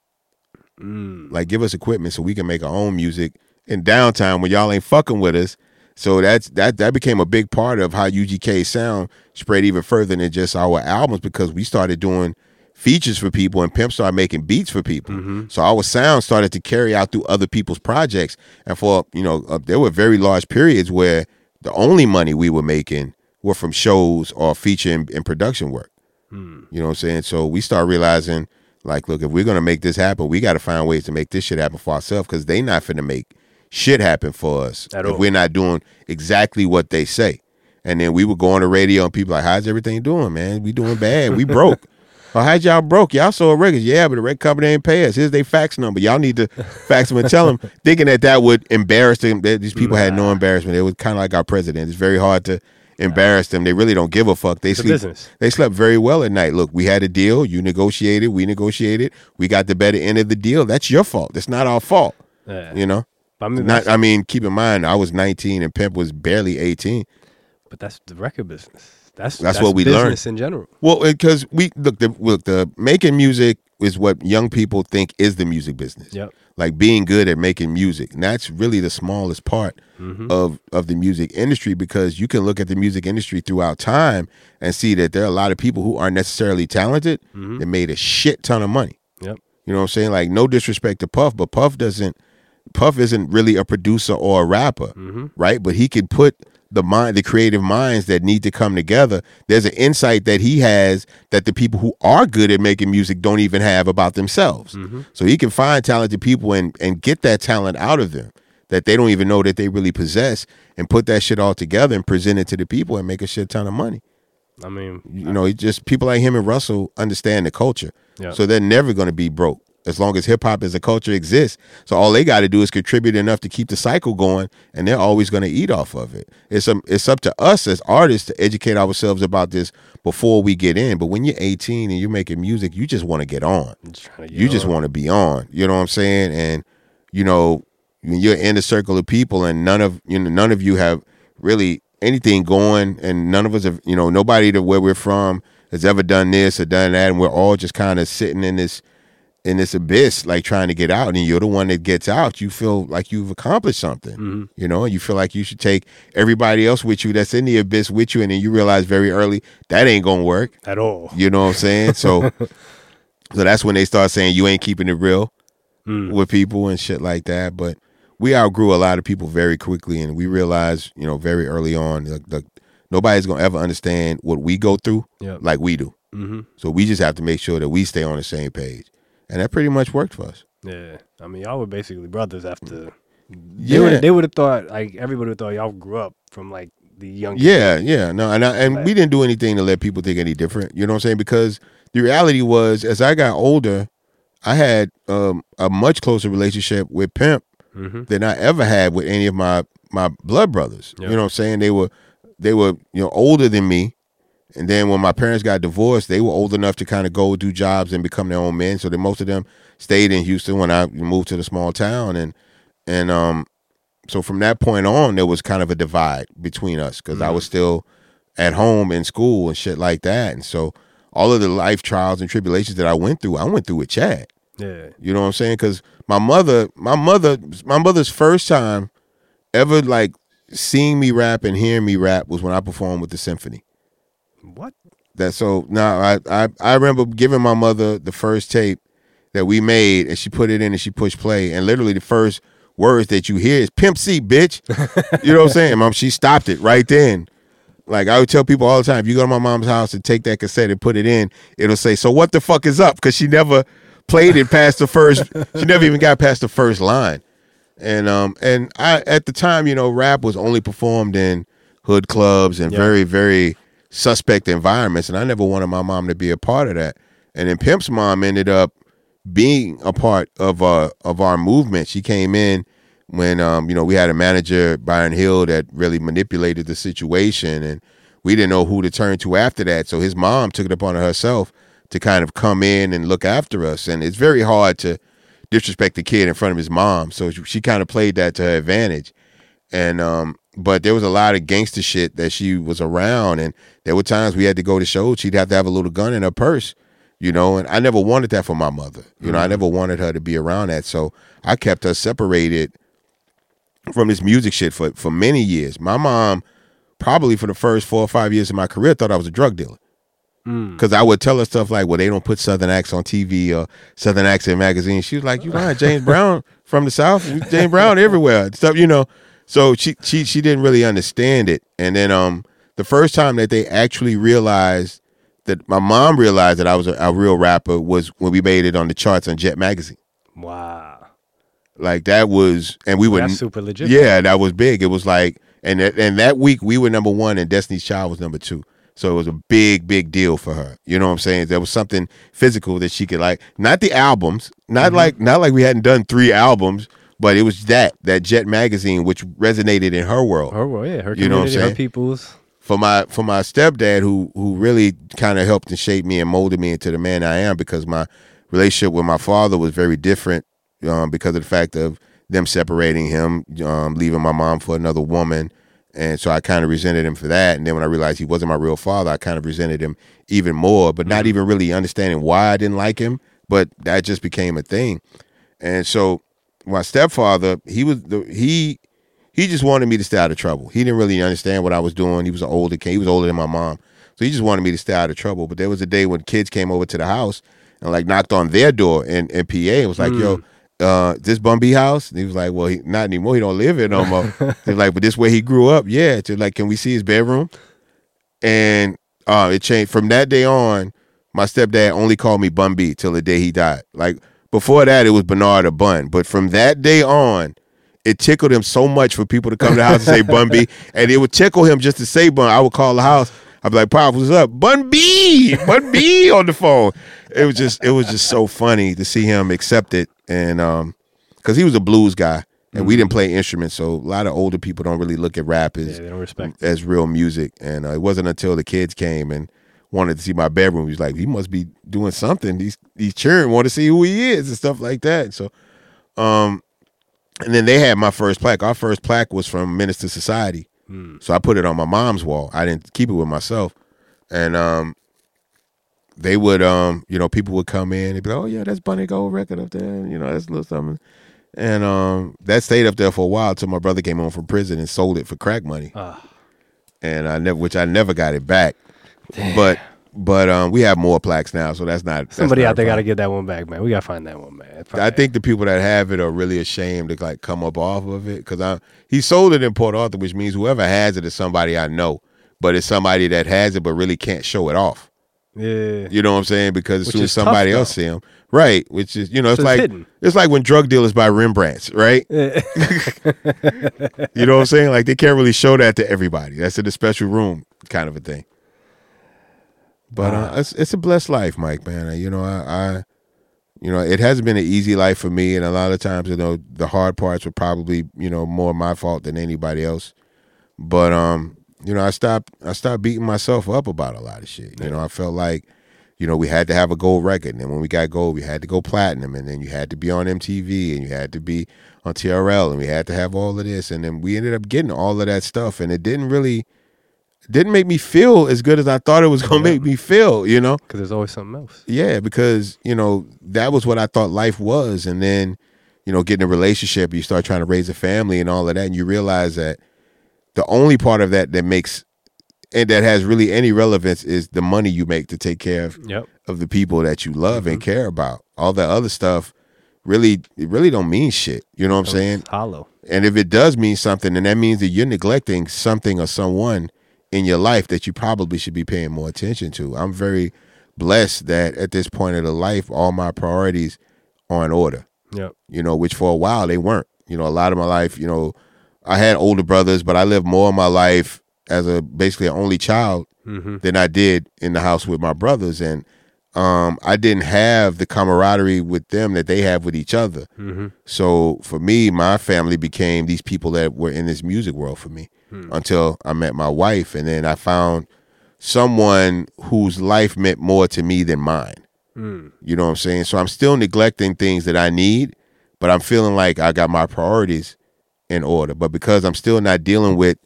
Like give us equipment so we can make our own music in downtime when y'all ain't fucking with us. So that's that that became a big part of how UGK sound spread even further than just our albums because we started doing features for people and Pimp started making beats for people. So our sound started to carry out through other people's projects. And for, you know, uh, there were very large periods where the only money we were making were from shows or feature and, and production work. You know what I'm saying? So we start realizing, like, look, if we're gonna make this happen, we got to find ways to make this shit happen for ourselves because they not finna make shit happen for us At if all. we're not doing exactly what they say. And then we would go on the radio and people like, how's everything doing, man? We doing bad. We broke. Oh, how'd y'all broke? Y'all sold records. Yeah, but the record company ain't pay us. Here's their fax number. Y'all need to fax them and tell them, thinking that that would embarrass them. That these people had no embarrassment. It was kind of like our president. It's very hard to embarrass them. They really don't give a fuck. They a sleep. business. They slept very well at night. Look, we had a deal. You negotiated. We negotiated. We got the better end of the deal. That's your fault. It's not our fault. Yeah. You know. I mean, Not. I mean, keep in mind, I was 19 and Pimp was barely 18. but that's the record business. That's That's what we learned. in general. Well, uh, because we look the look the making music is what young people think is the music business. Yep. Like being good at making music. And that's really the smallest part Mm-hmm. of of the music industry because you can look at the music industry throughout time and see that there are a lot of people who aren't necessarily talented Mm-hmm. that made a shit ton of money. Yep. You know what I'm saying? Like no disrespect to Puff, but Puff doesn't Puff isn't really a producer or a rapper, Mm-hmm. right? But he could put the mind the creative minds that need to come together. There's an insight that he has that the people who are good at making music don't even have about themselves. Mm-hmm. So he can find talented people and and get that talent out of them that they don't even know that they really possess and put that shit all together and present it to the people and make a shit ton of money. I mean, You know, just people like him and Russell understand the culture. Yeah. So they're never going to be broke as long as hip hop as a culture exists. So all they got to do is contribute enough to keep the cycle going, and they're always going to eat off of it. It's um, it's up to us as artists to educate ourselves about this before we get in. But when you're 18 and you're making music, you just want to get on. Just You just want to be on. You know what I'm saying? And you know, when you're in a circle of people, and none of you know, none of you have really anything going, and none of us have, you know, nobody to where we're from has ever done this or done that, and we're all just kind of sitting in this in this abyss, like trying to get out. And you're the one that gets out. You feel like you've accomplished something. Mm-hmm. You know, you feel like you should take everybody else with you that's in the abyss with you, and then you realize very early that ain't gonna work. at all. You know what I'm saying? So, so that's when they start saying you ain't keeping it real Mm. with people and shit like that. But we outgrew a lot of people very quickly, and we realized, you know, very early on, like, the, nobody's gonna ever understand what we go through Yep. like we do. Mm-hmm. So we just have to make sure that we stay on the same page, and that pretty much worked for us. Yeah. I mean, y'all were basically brothers after. They Yeah. would. They would have thought like everybody would have thought y'all grew up from like the young. Yeah, yeah, no, and I, and we didn't do anything to let people think any different. You know what I'm saying? Because the reality was, as I got older, I had um, a much closer relationship with Pimp Mm-hmm. than I ever had with any of my my blood brothers. Yeah. You know what I'm saying? They were they were you know older than me, and then when my parents got divorced, they were old enough to kind of go do jobs and become their own men. So then most of them stayed in Houston when I moved to the small town, and and um so from that point on, there was kind of a divide between us because I was still at home in school and shit like that, and so all of the life trials and tribulations that I went through, I went through with Chad. Yeah. You know what I'm saying? Because my mother, my mother, my mother's first time ever like seeing me rap and hearing me rap was when I performed with the symphony. What? That so now I I I remember giving my mother the first tape that we made, and she put it in and she pushed play, and literally the first words that you hear is "Pimp C, bitch." you know what I'm saying, mom? She stopped it right then. Like I would tell people all the time, if you go to my mom's house and take that cassette and put it in, it'll say, "So what the fuck is up?" Because she never played it past the first. she never even got past the first line. And um and I at the time, you know, rap was only performed in hood clubs and Yeah. very very suspect environments, and I never wanted my mom to be a part of that. And then Pimp's mom ended up being a part of uh of our movement. She came in when um you know we had a manager Byron Hill that really manipulated the situation, and we didn't know who to turn to after that. So his mom took it upon herself to kind of come in and look after us, and it's very hard to disrespect the kid in front of his mom. So she, kind of played that to her advantage. And um, but there was a lot of gangster shit that she was around, and there were times we had to go to shows. She'd have to have a little gun in her purse, you know. And I never wanted that for my mother. You know, I never wanted her to be around that. So I kept her separated from this music shit for for many years. My mom, probably for the first four or five years of my career, thought I was a drug dealer. Mm. Cause I would tell her stuff like, "Well, they don't put Southern acts on TV or Southern acts in magazines." She was like, "You lying? James Brown from the South, James Brown everywhere, stuff, you know." So she she she didn't really understand it. And then um, the first time that they actually realized that my mom realized that I was a, a real rapper was when we made it on the charts on Jet magazine. Wow. Like that was, and we were That's super legit. yeah, that was big. It was like, and that, and that week we were number one, and Destiny's Child was number two. So it was a big, big deal for her. You know what I'm saying? There was something physical that she could like, not the albums, not Mm-hmm. like not like we hadn't done three albums, but it was that that Jet magazine which resonated in her world. Her, world, yeah, her You know what I'm community, her saying? people's. For my for my stepdad, who who really kind of helped and shaped me and molded me into the man I am, because my relationship with my father was very different um, because of the fact of them separating him, um, leaving my mom for another woman. And so I kind of resented him for that. And then when I realized he wasn't my real father, I kind of resented him even more, but not even really understanding why I didn't like him, but that just became a thing. And so my stepfather, he was the he he just wanted me to stay out of trouble. He didn't really understand what I was doing. He was an older kid. He was older than my mom. So he just wanted me to stay out of trouble. But there was a day when kids came over to the house and like knocked on their door in, in PA and was like, yo, uh, this Bun B house? And he was like, well, he, not anymore. He don't live here no more. They're like, but this where he grew up. Yeah. So like, can we see his bedroom? And uh, it changed from that day on. My stepdad only called me Bun B till the day he died. Like before that, it was Bernard or Bun. But from that day on, it tickled him so much for people to come to the house and say Bun B, and it would tickle him just to say Bun. I would call the house. I'd be like, "Pop, what's up? Bun B, Bun B on the phone." It was just, it was just so funny to see him accept it, and um, because he was a blues guy, and we didn't play instruments, so a lot of older people don't really look at rap as Yeah, they don't respect. as real music. And uh, it wasn't until the kids came and wanted to see my bedroom, He's like, he must be doing something. These these children want to see who he is and stuff like that. So, um, and then they had my first plaque. Our first plaque was from Menace II Society, so I put it on my mom's wall. I didn't keep it with myself, and um. They would, um, you know, people would come in. They'd be like, "Oh yeah, that's Bun B Gold record up there." You know, that's a little something. And um, that stayed up there for a while till my brother came home from prison and sold it for crack money Ah, and I never, which I never got it back. But but um, we have more plaques now, so that's not that's somebody not out there got to get that one back, man. We got to find that one, man. I think the people that have it are really ashamed to like come up off of it because I he sold it in Port Arthur, which means whoever has it is somebody I know, but it's somebody that has it but really can't show it off. Yeah. You know what I'm saying? Because as Which soon as is tough, somebody else see him, right? Which is you know it's So it's like hidden. it's like when drug dealers buy Rembrandts, right? Yeah. You know what I'm saying? Like they can't really show that to everybody. That's in a special room kind of a thing. But uh, it's it's a blessed life, Mike. Man, you know, I, I, you know, it hasn't been an easy life for me, and a lot of times, you know, the hard parts were probably, you know, more my fault than anybody else. But um, you know, I stopped I stopped beating myself up about a lot of shit. You know, I felt like, you know, we had to have a gold record, and then when we got gold, we had to go platinum, and then you had to be on MTV, and you had to be on TRL, and we had to have all of this, and then we ended up getting all of that stuff, and it didn't really didn't make me feel as good as I thought it was gonna make me feel, you know? Because there's always something else. Yeah, because, you know, that was what I thought life was. And then, you know, getting a relationship, you start trying to raise a family and all of that, and you realize that the only part of that that makes and that has really any relevance is the money you make to take care of Yep. of the people that you love and mm-hmm. care about. All that other stuff really it really don't mean shit. You know what I'm oh, saying? It's hollow. And if it does mean something, then that means that you're neglecting something or someone in your life that you probably should be paying more attention to. I'm very blessed that at this point of the life, all my priorities are in order. Yep. You know, which for a while they weren't. You know, a lot of my life, you know, I had older brothers, but I lived more of my life as a basically an only child Mm-hmm. than I did in the house with my brothers, and um, I didn't have the camaraderie with them that they have with each other. Mm-hmm. So for me, my family became these people that were in this music world for me until I met my wife, and then I found someone whose life meant more to me than mine. Mm. You know what I'm saying? So I'm still neglecting things that I need, but I'm feeling like I got my priorities in order. But because I'm still not dealing with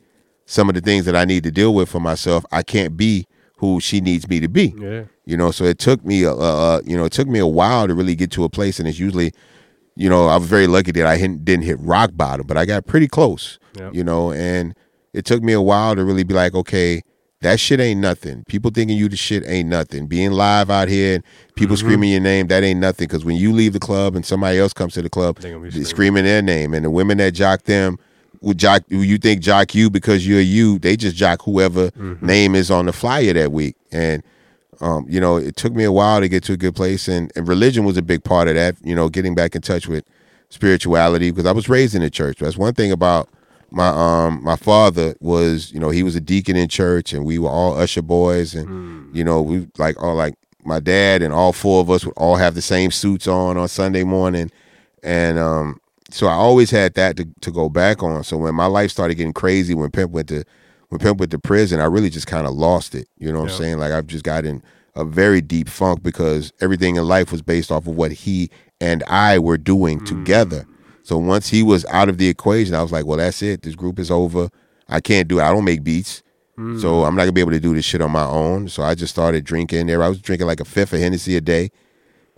some of the things that I need to deal with for myself, I can't be who she needs me to be. Yeah. You know, so it took me, a, uh, you know, it took me a while to really get to a place, and it's usually, you know, I was very lucky that I didn't, didn't hit rock bottom, but I got pretty close. Yep. You know, and it took me a while to really be like, okay, that shit ain't nothing. People thinking you the shit ain't nothing. Being live out here and people Mm-hmm. screaming your name, that ain't nothing. Because when you leave the club and somebody else comes to the club, They gonna be they screaming. screaming their name, and the women that jock them. Would jock who you think jock you because you're you? They just jock whoever Mm-hmm. name is on the flyer that week, and um, you know, it took me a while to get to a good place, and, and religion was a big part of that. You know, getting back in touch with spirituality because I was raised in the church. That's one thing about my um my father was you know he was a deacon in church, and we were all usher boys, and you know we like all like my dad and all four of us would all have the same suits on on Sunday morning, and um so I always had that to, to go back on. So when my life started getting crazy, when Pimp went to when Pimp went to prison, I really just kind of lost it. You know what Yeah. I'm saying? Like I've just got in a very deep funk because everything in life was based off of what he and I were doing together. So once he was out of the equation, I was like, well, that's it. This group is over. I can't do it. I don't make beats. So I'm not gonna be able to do this shit on my own. So I just started drinking there. I was drinking like a fifth of Hennessy a day.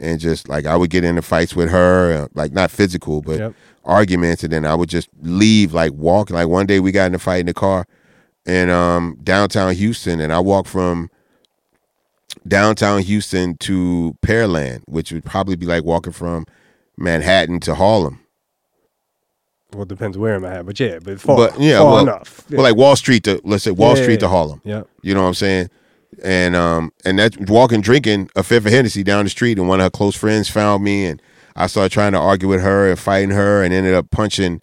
and just like I would get into fights with her, uh, like not physical, but Yep. arguments, and then I would just leave, like walking. Like one day we got in a fight in the car in um, downtown Houston, and I walked from downtown Houston to Pearland, which would probably be like walking from Manhattan to Harlem. Well, it depends where I'm at, but yeah, but far, but yeah, far well, enough. well, like Wall Street to let's say Wall Yeah, Street yeah, to. Harlem. yeah. You know what I'm saying? And um and that's walking drinking a fifth of Hennessy down the street and one of her close friends found me and I started trying to argue with her and fighting her and ended up punching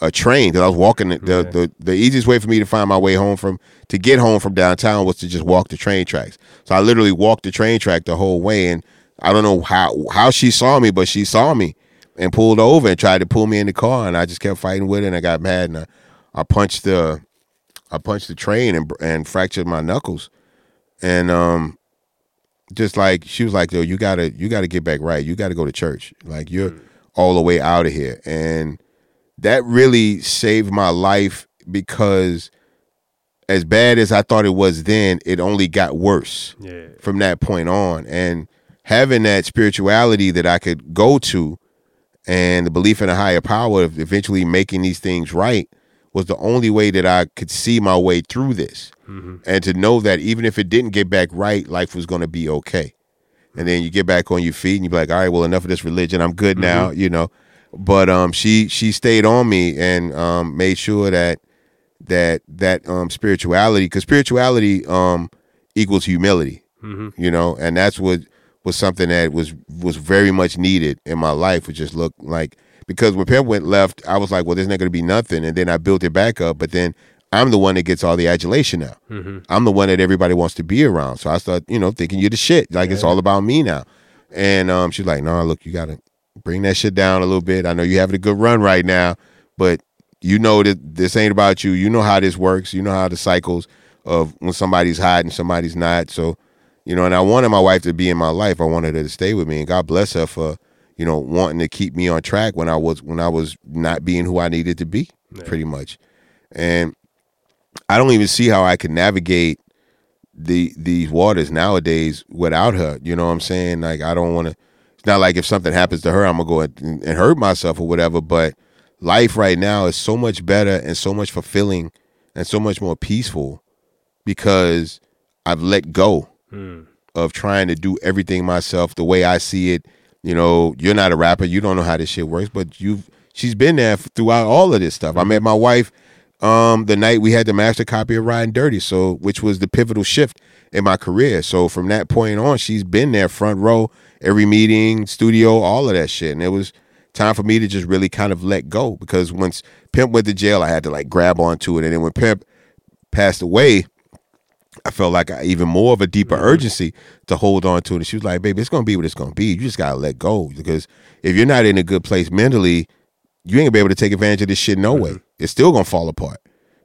a train because I was walking the, the, the the easiest way for me to find my way home from to get home from downtown was to just walk the train tracks. So I literally walked the train track the whole way and I don't know how how she saw me, but she saw me and pulled over and tried to pull me in the car and I just kept fighting with it, and I got mad and I, I punched the I punched the train and and fractured my knuckles. And um just like she was like yo you gotta you gotta get back right. You gotta go to church. Like you're all the way out of here. And that really saved my life because as bad as i thought it was then it only got worse Yeah. from that point on. And having that spirituality that i could go to and the belief in a higher power of eventually making these things right was the only way that i could see my way through this hmm and to know that even if it didn't get back right, life was going to be okay. And then you get back on your feet and you're like, all right, well, enough of this religion. I'm good now, you know. But um, she she stayed on me and um, made sure that that that um, spirituality, because spirituality um, equals humility, hmm you know, and that's what was something that was was very much needed in my life. Would just looked like because when Pimp went left, I was like, well, there's not going to be nothing, and then I built it back up. But then I'm the one that gets all the adulation now. hmm I'm the one that everybody wants to be around. So I start, you know, thinking you're the shit. Like it's all about me now. And um, she's like, no, look, you gotta bring that shit down a little bit. I know you're having a good run right now, but you know that this ain't about you. You know how this works. You know how the cycles of when somebody's hot and somebody's not. So, you know, and I wanted my wife to be in my life. I wanted her to stay with me, and God bless her for, you know, wanting to keep me on track when I was when I was not being who I needed to be, Yeah. pretty much. And I don't even see how I could navigate the these waters nowadays without her. You know what I'm saying? Like I don't want to. It's not like if something happens to her, I'm gonna go and, and hurt myself or whatever. But life right now is so much better and so much fulfilling and so much more peaceful because I've let go Mm. of trying to do everything myself the way I see it. You know, you're not a rapper, you don't know how this shit works, but you've she's been there throughout all of this stuff. I met my wife um the night we had the master copy of Ridin' Dirty, so which was the pivotal shift in my career. So from that point on, she's been there front row, every meeting, studio, all of that shit. And it was time for me to just really kind of let go because once Pimp went to jail, I had to like grab onto it. And then when Pimp passed away, I felt like I, even more of a deeper urgency to hold on to it. And she was like, baby, it's going to be what it's going to be. You just got to let go because if you're not in a good place mentally, you ain't gonna be able to take advantage of this shit no way. It's still gonna fall apart,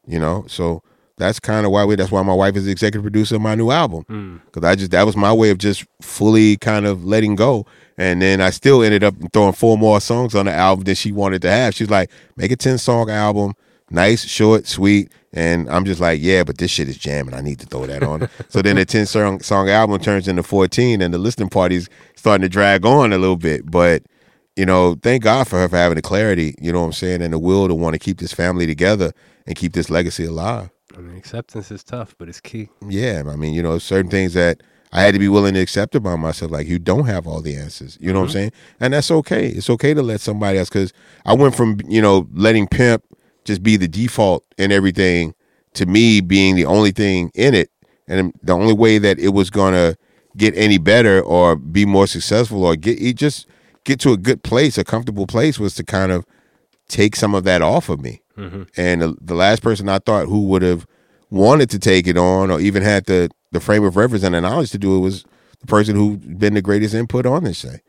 you know. So that's kind of why we. That's why my wife is the executive producer of my new album Mm. because I just that was my way of just fully kind of letting go. And then I still ended up throwing four more songs on the album than she wanted to have. She's like, make a ten song album, nice, short, sweet. And I'm just like, yeah, but this shit is jamming. I need to throw that on. so then the 10 song, song album turns into 14 and the listening party's starting to drag on a little bit. But, you know, thank God for her for having the clarity, you know what I'm saying, and the will to want to keep this family together and keep this legacy alive. I mean, acceptance is tough, but it's key. Yeah, I mean, you know, certain things that I had to be willing to accept about myself. Like, you don't have all the answers. You know what I'm mm-hmm. saying? And that's okay. It's okay to let somebody else, because I went from, you know, letting Pimp just be the default in everything to me being the only thing in it. And the only way that it was going to get any better or be more successful or get it just get to a good place, a comfortable place was to kind of take some of that off of me. hmm And the, the last person I thought who would have wanted to take it on or even had the, the frame of reference and the knowledge to do it was the person who's been the greatest input on this thing.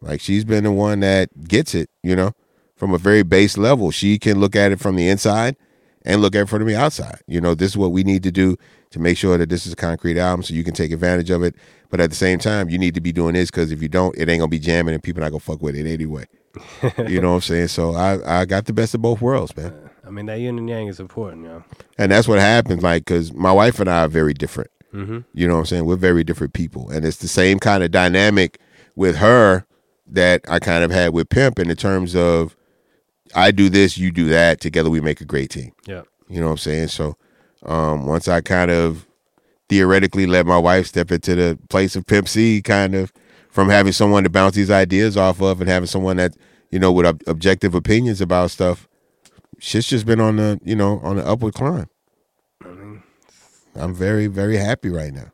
Like she's been the one that gets it, you know, from a very base level. She can look at it from the inside and look at it from the outside. You know, this is what we need to do to make sure that this is a concrete album so you can take advantage of it. But at the same time, you need to be doing this because if you don't, it ain't gonna be jamming and people not gonna fuck with it anyway. you know what I'm saying? So I, I got the best of both worlds, man. I mean, that yin and yang is important, yo. And that's what happens, like, because my wife and I are very different. Mm-hmm. You know what I'm saying? We're very different people. And it's the same kind of dynamic with her that I kind of had with Pimp in the terms of I do this, you do that, together we make a great team. Yeah. You know what I'm saying? So um, once I kind of theoretically let my wife step into the place of Pimp C, kind of from having someone to bounce these ideas off of and having someone that you know with ob- objective opinions about stuff, shit's just been on the you know on the upward climb. I'm very very happy right now.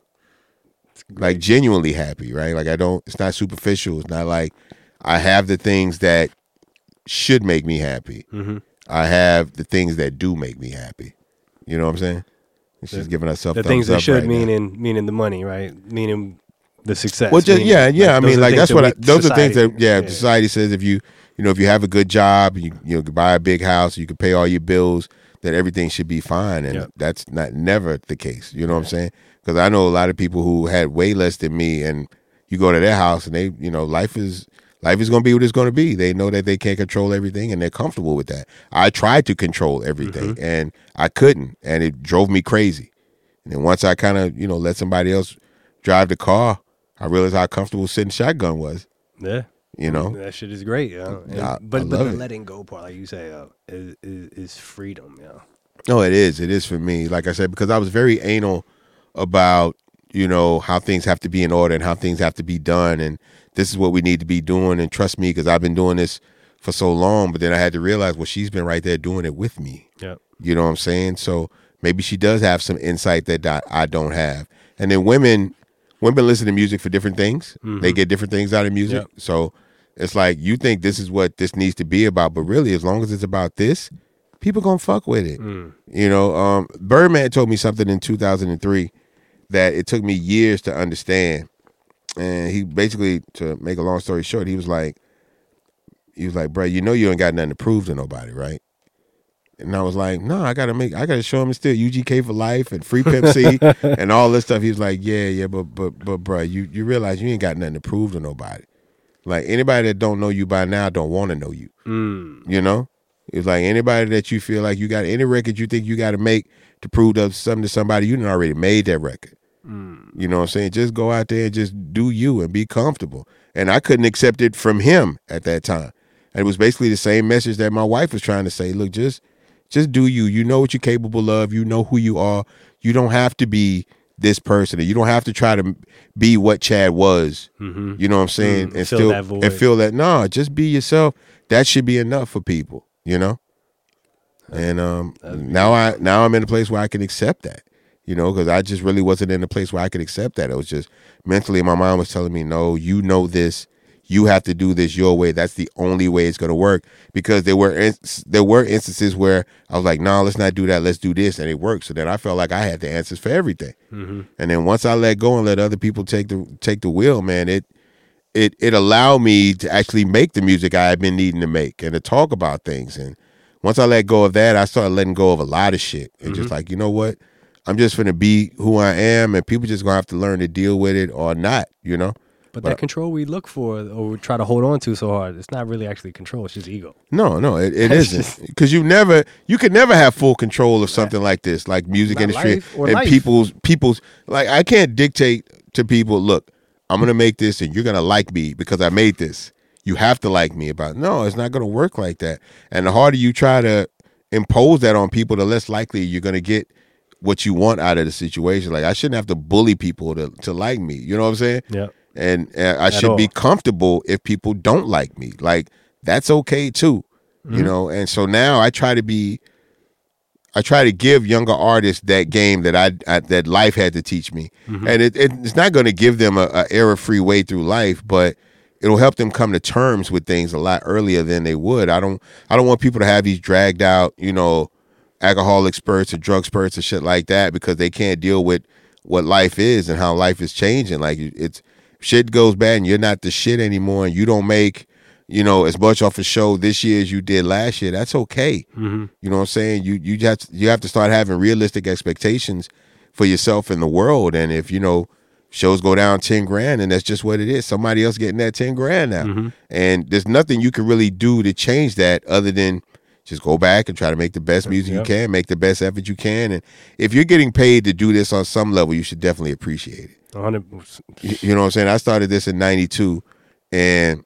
Like genuinely happy, right? Like I don't. It's not superficial. It's not like I have the things that should make me happy. Mm-hmm. I have the things that do make me happy. You know what I'm saying? She's giving herself The things that should right mean now. in meaning the money, right? Meaning the success. Well, just meaning- yeah, yeah. I mean, like that's what I, those are things that society- yeah, society says if you you know if you have a good job, you you know buy a big house, you can pay all your bills, that everything should be fine, and Yeah. that's not never the case. You know what I'm saying? Because I know a lot of people who had way less than me, and you go to their house and they you know life is life is going to be what it's going to be. They know that they can't control everything, and they're comfortable with that. I tried to control everything, Mm-hmm. and I couldn't, and it drove me crazy. And then once I kind of you know let somebody else drive the car, I realized how comfortable sitting shotgun was. Yeah. You know, That shit is great, yeah. And- I- I but but the it. letting go part, like you say, uh, is, is is freedom, yeah. no, it is. It is for me. Like I said, because I was very anal about you know how things have to be in order and how things have to be done, and this is what we need to be doing. And trust me, because I've been doing this for so long. But then I had to realize, well, she's been right there doing it with me. Yeah. You know what I'm saying? So maybe she does have some insight that I, don't have. And then women, women listen to music for different things. They get different things out of music. Yep. So it's like you think this is what this needs to be about, but really, as long as it's about this, people gonna fuck with it. You know, um, Birdman told me something in 2003 that it took me years to understand. And he basically, to make a long story short, he was like, he was like, bro, you know you ain't got nothing to prove to nobody, right? And I was like, no, I gotta make, I gotta show him still UGK for life and free Pimp C and all this stuff. He was like, yeah, yeah, but but but bro, you you realize you ain't got nothing to prove to nobody. Like anybody that don't know you by now don't want to know you. Mm. You know, it's like anybody that you feel like you got any record you think you got to make to prove to something to somebody, you done already made that record. You know what I'm saying? Just go out there and just do you and be comfortable. And I couldn't accept it from him at that time. And it was basically the same message that my wife was trying to say. Look, just just do you. You know what you're capable of. You know who you are. You don't have to be this person. You don't have to try to be what Chad was. You know what I'm saying? Mm, and fill still and feel that no, just be yourself. That should be enough for people, you know? And um now I now I'm in a place where I can accept that. You know, because I just really wasn't in a place where I could accept that. It was just mentally my mind was telling me, No, you know this. You have to do this your way. That's the only way it's going to work. Because there were there were instances where I was like, "No, let's not do that. Let's do this," and it worked. So then I felt like I had the answers for everything. Mm-hmm. And then once I let go and let other people take the take the wheel, man, it it it allowed me to actually make the music I had been needing to make and to talk about things. And once I let go of that, I started letting go of a lot of shit and just mm-hmm. like, you know what? I'm just gonna be who I am, and people just gonna have to learn to deal with it or not. You know? But But- that control we look for or we try to hold on to so hard, it's not really actually control, it's just ego. No, no, it, it isn't because you never, you could never have full control of something like this, like music industry and life. people's people's. Like I can't dictate to people, look, I'm gonna make this and you're gonna like me because I made this. You have to like me about. No, it's not gonna work like that. And the harder you try to impose that on people, the less likely you're gonna get what you want out of the situation. Like I shouldn't have to bully people to to like me. You know what I'm saying? Yeah. and, and I should be comfortable if people don't like me. Like that's okay too, Mm-hmm. you know. And so now I try to be, I try to give younger artists that game that I, I that life had to teach me, Mm-hmm. and it, it, it's not going to give them a, a error free way through life, but it'll help them come to terms with things a lot earlier than they would. I don't I don't want people to have these dragged out, you know, alcoholic spurts or drug spurts or shit like that because they can't deal with what life is and how life is changing. Like it's shit goes bad and you're not the shit anymore and you don't make, you know, as much off a show this year as you did last year. That's okay. Mm-hmm. You know what I'm saying? You you have to, you have to start having realistic expectations for yourself and the world. And if you know shows go down ten grand, and that's just what it is. Somebody else getting that ten grand now, mm-hmm. and there's nothing you can really do to change that other than just go back and try to make the best music you can, make the best effort you can. And if you're getting paid to do this on some level, you should definitely appreciate it. Hundred You, you know what I'm saying? I started this in '92, and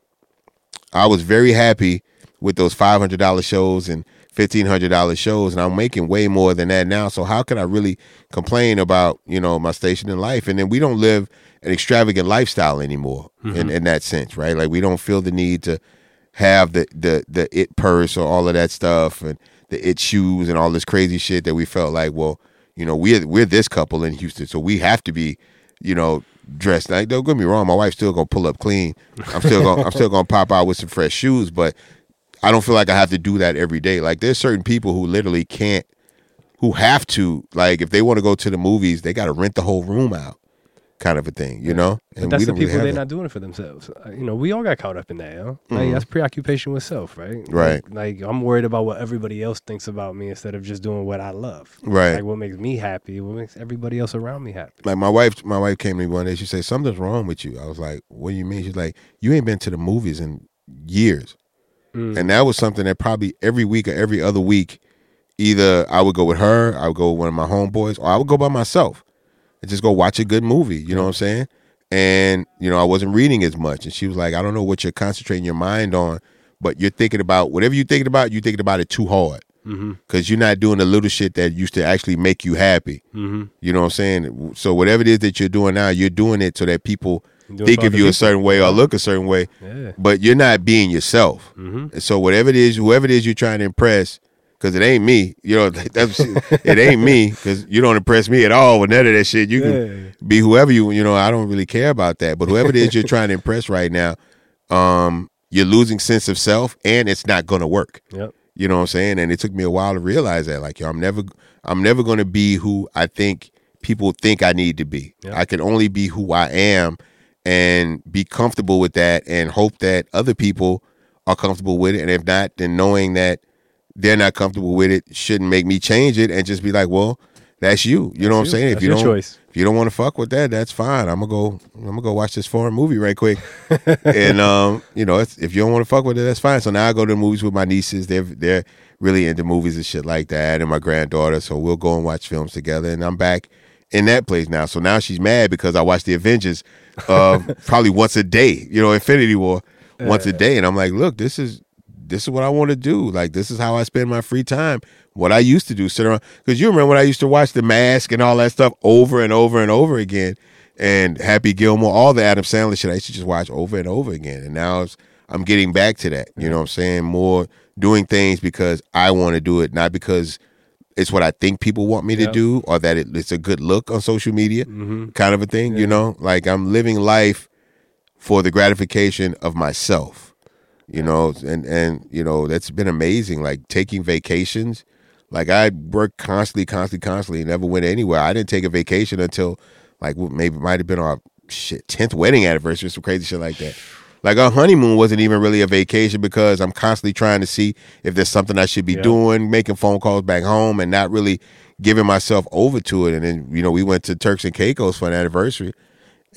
I was very happy with those five hundred dollar shows and fifteen hundred dollar shows, and I'm making way more than that now. So how can I really complain about you know my station in life? And then we don't live an extravagant lifestyle anymore in, mm-hmm. in that sense, right? Like we don't feel the need to have the the the it purse or all of that stuff and the it shoes and all this crazy shit that we felt like, well, you know, we're we're this couple in Houston, so we have to be, you know, dressed. Like, don't get me wrong, my wife's still gonna pull up clean. I'm still gonna I'm still gonna pop out with some fresh shoes, but I don't feel like I have to do that every day. Like there's certain people who literally can't who have to, like if they want to go to the movies, they gotta rent the whole room out. Kind of a thing, you know? But that's the don't really people they're not doing it for themselves. You know, we all got caught up in that, yo. Like, that's preoccupation with self, right? Mm-hmm. Right. Like, like, I'm worried about what everybody else thinks about me instead of just doing what I love. Right. Like what makes me happy, what makes everybody else around me happy. like my wife my wife came to me one day she said something's wrong with you i was like what do you mean she's like you ain't been to the movies in years Mm. and that was something that probably every week or every other week either i would go with her i would go with one of my homeboys or i would go by myself and just go watch a good movie you know what i'm saying and you know i wasn't reading as much and she was like i don't know what you're concentrating your mind on but you're thinking about whatever you're thinking about you're thinking about it too hard Mm-hmm. because you're not doing the little shit that used to actually make you happy Mm-hmm. you know what I'm saying? So whatever it is that you're doing now, you're doing it so that people think of you a certain way or look a certain way, Yeah. but you're not being yourself. Mm-hmm. And so whatever it is, whoever it is you're trying to impress, because it ain't me, you know, that's, it ain't me, because you don't impress me at all with none of that shit. You Yeah. can be whoever you, you know, I don't really care about that. But whoever it is you're trying to impress right now, um, you're losing sense of self, and it's not going to work. Yep. You know what I'm saying? And it took me a while to realize that. Like, yo, I'm never I'm never gonna be who I think people think I need to be. Yeah. I can only be who I am and be comfortable with that and hope that other people are comfortable with it. And if not, then knowing that they're not comfortable with it shouldn't make me change it and just be like, well, that's you. You know what I'm saying? That's if you don't choice. if you don't want to fuck with that, that's fine. I'm gonna go. I'm gonna go watch this foreign movie right quick. and um, you know, it's, if you don't want to fuck with it, that's fine. So now I go to the movies with my nieces. They're they're really into movies and shit like that, and my granddaughter. So we'll go and watch films together. And I'm back in that place now. So now she's mad because I watch the Avengers uh, probably once a day. You know, Infinity War once a day, and I'm like, look, this is this is what I want to do. Like this is how I spend my free time. What I used to do, sit around because you remember when I used to watch The Mask and all that stuff over and over and over again, and Happy Gilmore, all the Adam Sandler shit. I used to just watch over and over again, and now it's, I'm getting back to that. You know what I'm saying? More doing things because I want to do it, not because it's what I think people want me to do or that it, it's a good look on social media, Mm-hmm. kind of a thing. You know, like I'm living life for the gratification of myself you know and and you know that's been amazing like taking vacations like i worked constantly constantly constantly never went anywhere i didn't take a vacation until like maybe might have been our shit 10th wedding anniversary some crazy shit like that like our honeymoon wasn't even really a vacation because i'm constantly trying to see if there's something i should be Yeah. doing making phone calls back home and not really giving myself over to it and then you know we went to turks and caicos for an anniversary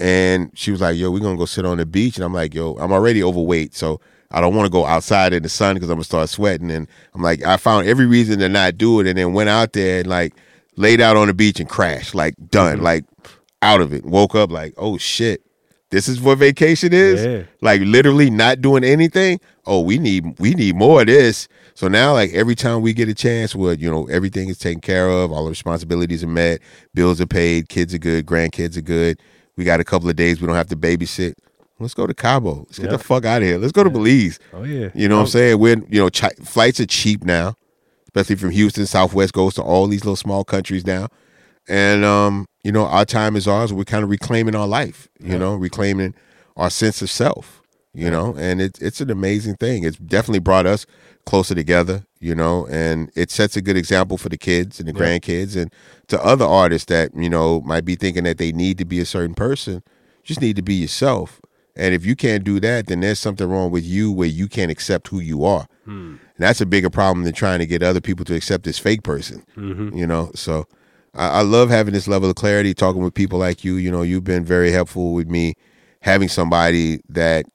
and she was like, "Yo, we're gonna go sit on the beach." And I'm like, "Yo, I'm already overweight, so I don't want to go outside in the sun because I'm gonna start sweating." And I'm like, I found every reason to not do it, and then went out there and like laid out on the beach and crashed, like done, mm-hmm. like out of it. Woke up like, "Oh shit, this is what vacation is." Yeah. Like literally not doing anything. Oh, we need we need more of this. So now, like every time we get a chance, where you know everything is taken care of, all the responsibilities are met, bills are paid, kids are good, grandkids are good. We got a couple of days we don't have to babysit. Let's go to Cabo. Let's get the fuck out of here. Let's go to Belize. Oh yeah. You know what I'm saying? We're you know chi- flights are cheap now, especially from Houston. Southwest goes to all these little small countries now, and um, you know our time is ours. We're kind of reclaiming our life. You know, reclaiming our sense of self. You know, and it's it's an amazing thing. It's definitely brought us closer together. You know, and it sets a good example for the kids and the grandkids and to other artists that you know might be thinking that they need to be a certain person. Just need to be yourself. And if you can't do that, then there's something wrong with you where you can't accept who you are. Hmm. And that's a bigger problem than trying to get other people to accept this fake person. Mm-hmm. You know, so I, I love having this level of clarity, talking with people like you. You know, you've been very helpful with me having somebody that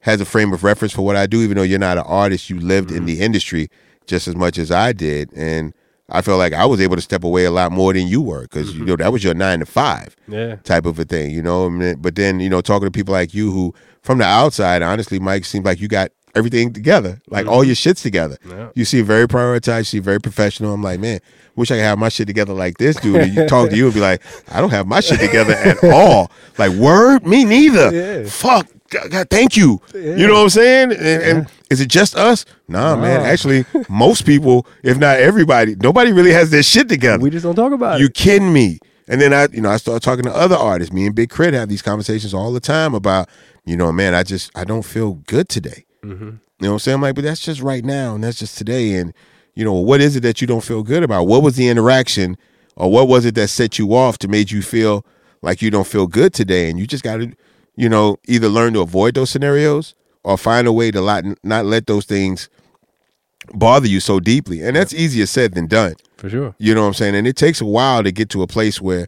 has a frame of reference for what I do, even though you're not an artist, you lived in mm-hmm. the industry just as much as I did. And I felt like I was able to step away a lot more than you were because you mm-hmm. know that was your nine to five Yeah. type of a thing, you know. But then, you know, talking to people like you who, from the outside, honestly, Mike seems like you got everything together, like all your mm-hmm. shits together. Yeah. You seem very prioritized. You seem very professional. I'm like, man, wish I could have my shit together like this dude. And you talk to you and be like, I don't have my shit together at all. Like, word, me neither. Yeah. Fuck. God, thank you. You know what I'm saying? And, and is it just us? Nah, man. Actually, most people, if not everybody, nobody really has their shit together. We just don't talk about You it. You kidding me? And then I, you know, I started talking to other artists. Me and Big K.R.I.T. have these conversations all the time about, you know, man, I just I don't feel good today. Mm-hmm. You know what I'm saying? I'm like, but that's just right now, and that's just today. And you know, what is it that you don't feel good about? What was the interaction, or what was it that set you off to made you feel like you don't feel good today? And you just got to, you know, either learn to avoid those scenarios or find a way to not let those things bother you so deeply. And that's easier said than done. For sure. You know what I'm saying? And it takes a while to get to a place where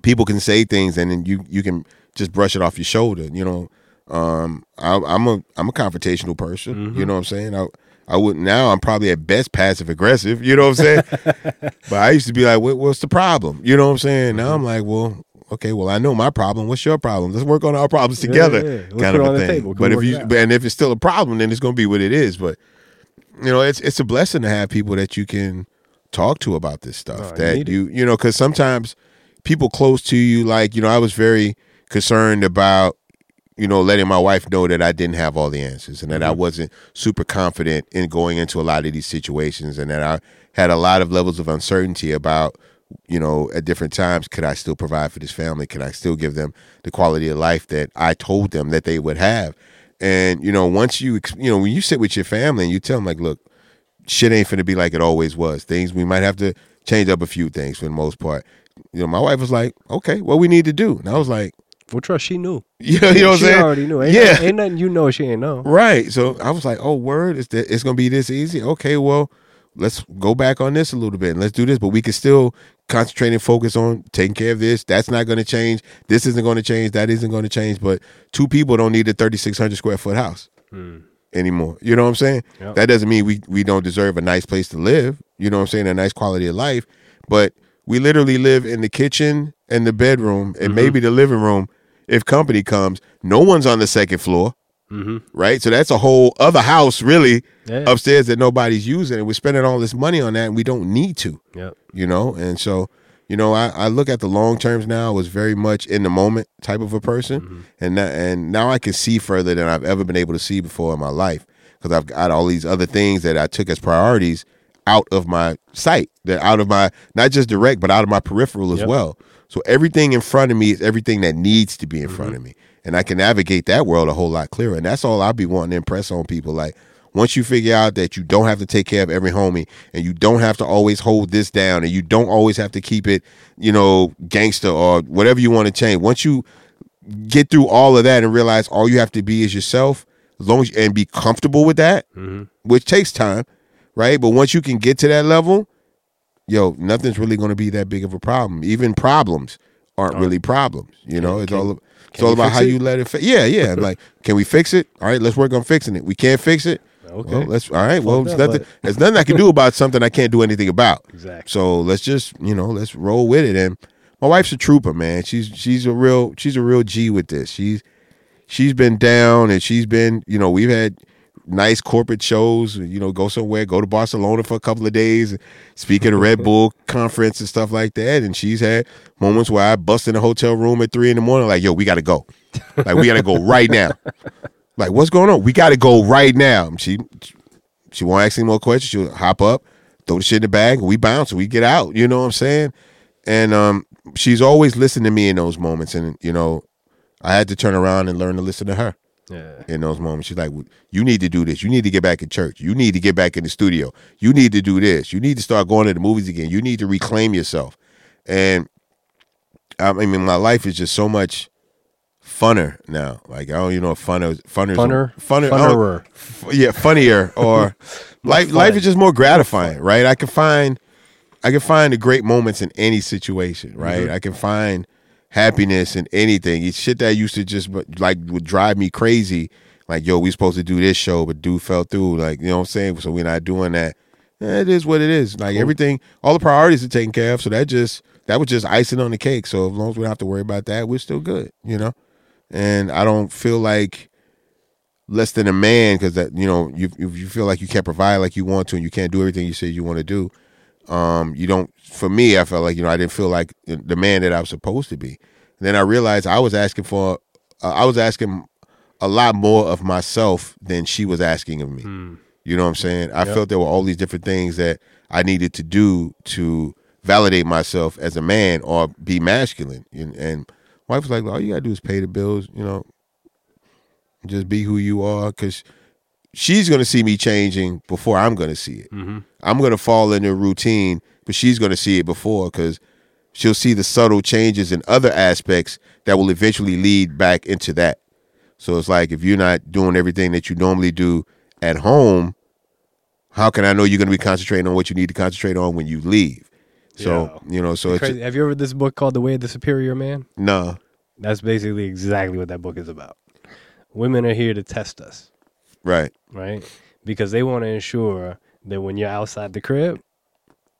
people can say things and then you you can just brush it off your shoulder. You know, um, I, I'm a I'm a confrontational person. You know what I'm saying? I I would now I'm probably at best passive aggressive. You know what I'm saying? but I used to be like, what, what's the problem? You know what I'm saying? Now I'm like, well. Okay, well, I know my problem. What's your problem? Let's work on our problems together, yeah. Let's kind of a thing. But if you, and if it's still a problem, then it's going to be what it is. But you know, it's it's a blessing to have people that you can talk to about this stuff. No, that you you know, because sometimes people close to you, like you know, I was very concerned about you know letting my wife know that I didn't have all the answers and that Mm-hmm. I wasn't super confident in going into a lot of these situations and that I had a lot of levels of uncertainty about you know at different times could I still provide for this family could I still give them the quality of life that I told them that they would have and you know once you you know when you sit with your family and you tell them like look shit ain't finna be like it always was. Things we might have to change up a few things for the most part. You know, my wife was like, "Okay, what we need to do," and I was like, Well, trust she knew. "You know, you know what I'm she saying?" already knew. Ain't Yeah. nothing- ain't nothing you know she ain't know. Right. So I was like, "Oh, word! It's that it's gonna be this easy." Okay, well, let's go back on this a little bit and let's do this, but we can still concentrate and focus on taking care of this. That's not going to change. This isn't going to change. That isn't going to change. But two people don't need a 3,600 square foot house hmm. anymore. You know what I'm saying? Yep. That doesn't mean we we don't deserve a nice place to live. You know what I'm saying? A nice quality of life. But we literally live in the kitchen and the bedroom and mm-hmm. maybe the living room. If company comes, no one's on the second floor, Mm-hmm. right? So that's a whole other house, really, Yeah. upstairs that nobody's using, and we're spending all this money on that, and we don't need to Yep. you know and so you know i, I look at the long terms now I was very much in the moment type of a person and that, and now i can see further than i've ever been able to see before in my life because i've got all these other things that i took as priorities out of my sight that out of my not just direct but out of my peripheral as Yep. well so everything in front of me is everything that needs to be in front of me and i can navigate that world a whole lot clearer and that's all i'll be wanting to impress on people like once you figure out that you don't have to take care of every homie and you don't have to always hold this down and you don't always have to keep it, you know, gangster or whatever you want to change. Once you get through all of that and realize all you have to be is yourself, as long as and be comfortable with that, mm-hmm. which takes time, right? But once you can get to that level, yo, nothing's really going to be that big of a problem. Even problems aren't oh. really problems. You know, it's all it's all about how it? you let it. Fi- yeah, yeah. like, can we fix it? All right, let's work on fixing it. We can't fix it. Okay. Well, let's. All right. Well, there's nothing. There's nothing I can do about something I can't do anything about. Exactly. So let's just, you know, let's roll with it. And my wife's a trooper, man. She's she's a real she's a real G with this. She's she's been down and she's been, you know, we've had nice corporate shows, you know, go somewhere, go to Barcelona for a couple of days, speak at a Red Bull conference and stuff like that. And she's had moments where I bust in a hotel room at three in the morning, like, yo, we gotta go. Like we gotta go right now. Like, what's going on? We gotta go right now. And she she won't ask any more questions. She'll hop up, throw the shit in the bag, we bounce we get out. You know what I'm saying? And um, she's always listened to me in those moments. And, you know, I had to turn around and learn to listen to her Yeah. in those moments. She's like, You need to do this. You need to get back in church. You need to get back in the studio. You need to do this. You need to start going to the movies again. You need to reclaim yourself. And I mean, my life is just so much funner now. Like, I don't even know if funner, funner, Funner? funner, Funnerer. f- yeah, funnier or life. Life is just more gratifying, right? I can find, I can find the great moments in any situation, right? Mm-hmm. I can find happiness and anything. It's shit that used to just like would drive me crazy. Like, yo, we supposed to do this show, but dude fell through. Like, you know what I'm saying? So we're not doing that. eh, it is what it is. Like everything, all the priorities are taken care of. So that just that was just icing on the cake. So as long as we don't have to worry about that, we're still good, you know. And I don't feel like less than a man because that you know you if you feel like you can't provide like you want to and you can't do everything you say you want to do. Um, you don't. For me, I felt like you know I didn't feel like the man that I was supposed to be. And then I realized I was asking for, uh, I was asking a lot more of myself than she was asking of me. You know what I'm saying? I Yep. felt there were all these different things that I needed to do to validate myself as a man or be masculine. And, and wife was like, all you gotta do is pay the bills, you know, just be who you are. Cause she's gonna see me changing before I'm gonna see it. Mm-hmm. I'm gonna fall into routine, but she's gonna see it before because she'll see the subtle changes in other aspects that will eventually lead back into that. So it's like if you're not doing everything that you normally do at home, how can I know you're going to be concentrating on what you need to concentrate on when you leave? So you know, so it's Crazy. Have you ever read this book called The Way of the Superior Man? no, That's basically exactly what that book is about. Women are here to test us, right, right? Because they want to ensure that when you're outside the crib,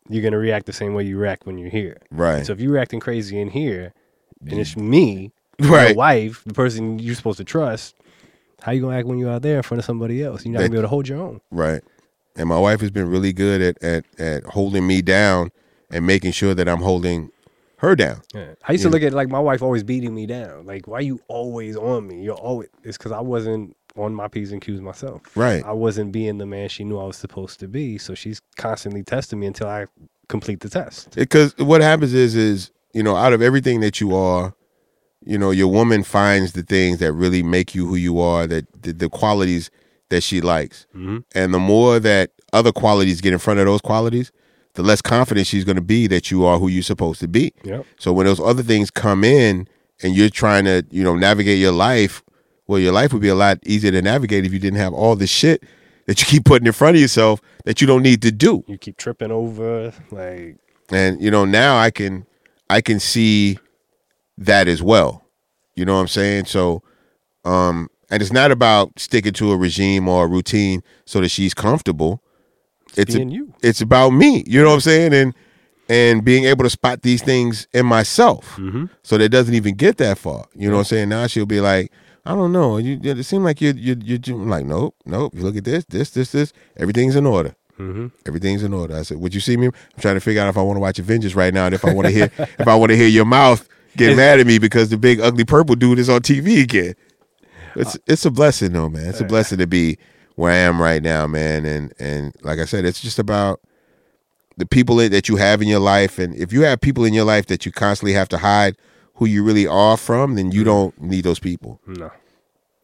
you're gonna react the same way you react when you're here. right, So if you're acting crazy in here, and it's me, Right. your wife, the person you're supposed to trust, how you gonna act when you're out there in front of somebody else? You're not That- gonna be able to hold your own. right. And my wife has been really good at at at holding me down and making sure that I'm holding her down. Yeah. I used to look at like my wife always beating me down. Like, why you always on me? You're always. It's because I wasn't on my p's and q's myself. Right. I wasn't being the man she knew I was supposed to be. So she's constantly testing me until I complete the test. because what happens is is you know out of everything that you are you know your woman finds the things that really make you who you are that the, the qualities that she likes mm-hmm. and the more that other qualities get in front of those qualities the less confident she's going to be that you are who you're supposed to be Yep. so when those other things come in and you're trying to you know navigate your life well your life would be a lot easier to navigate if you didn't have all this shit that you keep putting in front of yourself that you don't need to do. You keep tripping over. Like, and you know now i can i can see that as well. You know what i'm saying? So um and it's not about sticking to a regime or a routine so that she's comfortable. It's being you. it's about me. You know what i'm saying? And and being able to spot these things in myself so that it doesn't even get that far. You know what i'm saying? Now she'll be like I don't know. You, it seemed like you're, you're, you're like, nope, nope. You look at this, this, this, this. Everything's in order. Mm-hmm. Everything's in order. I said, "Would you see me?" I'm trying to figure out if I want to watch Avengers right now, and if I want to hear, if I want to hear your mouth get mad at me because the big ugly purple dude is on TV again. It's uh, it's a blessing, though, man. It's a uh, blessing to be where I am right now, man. And and like I said, it's just about the people that you have in your life, and if you have people in your life that you constantly have to hide who you really are from, then you don't need those people. No.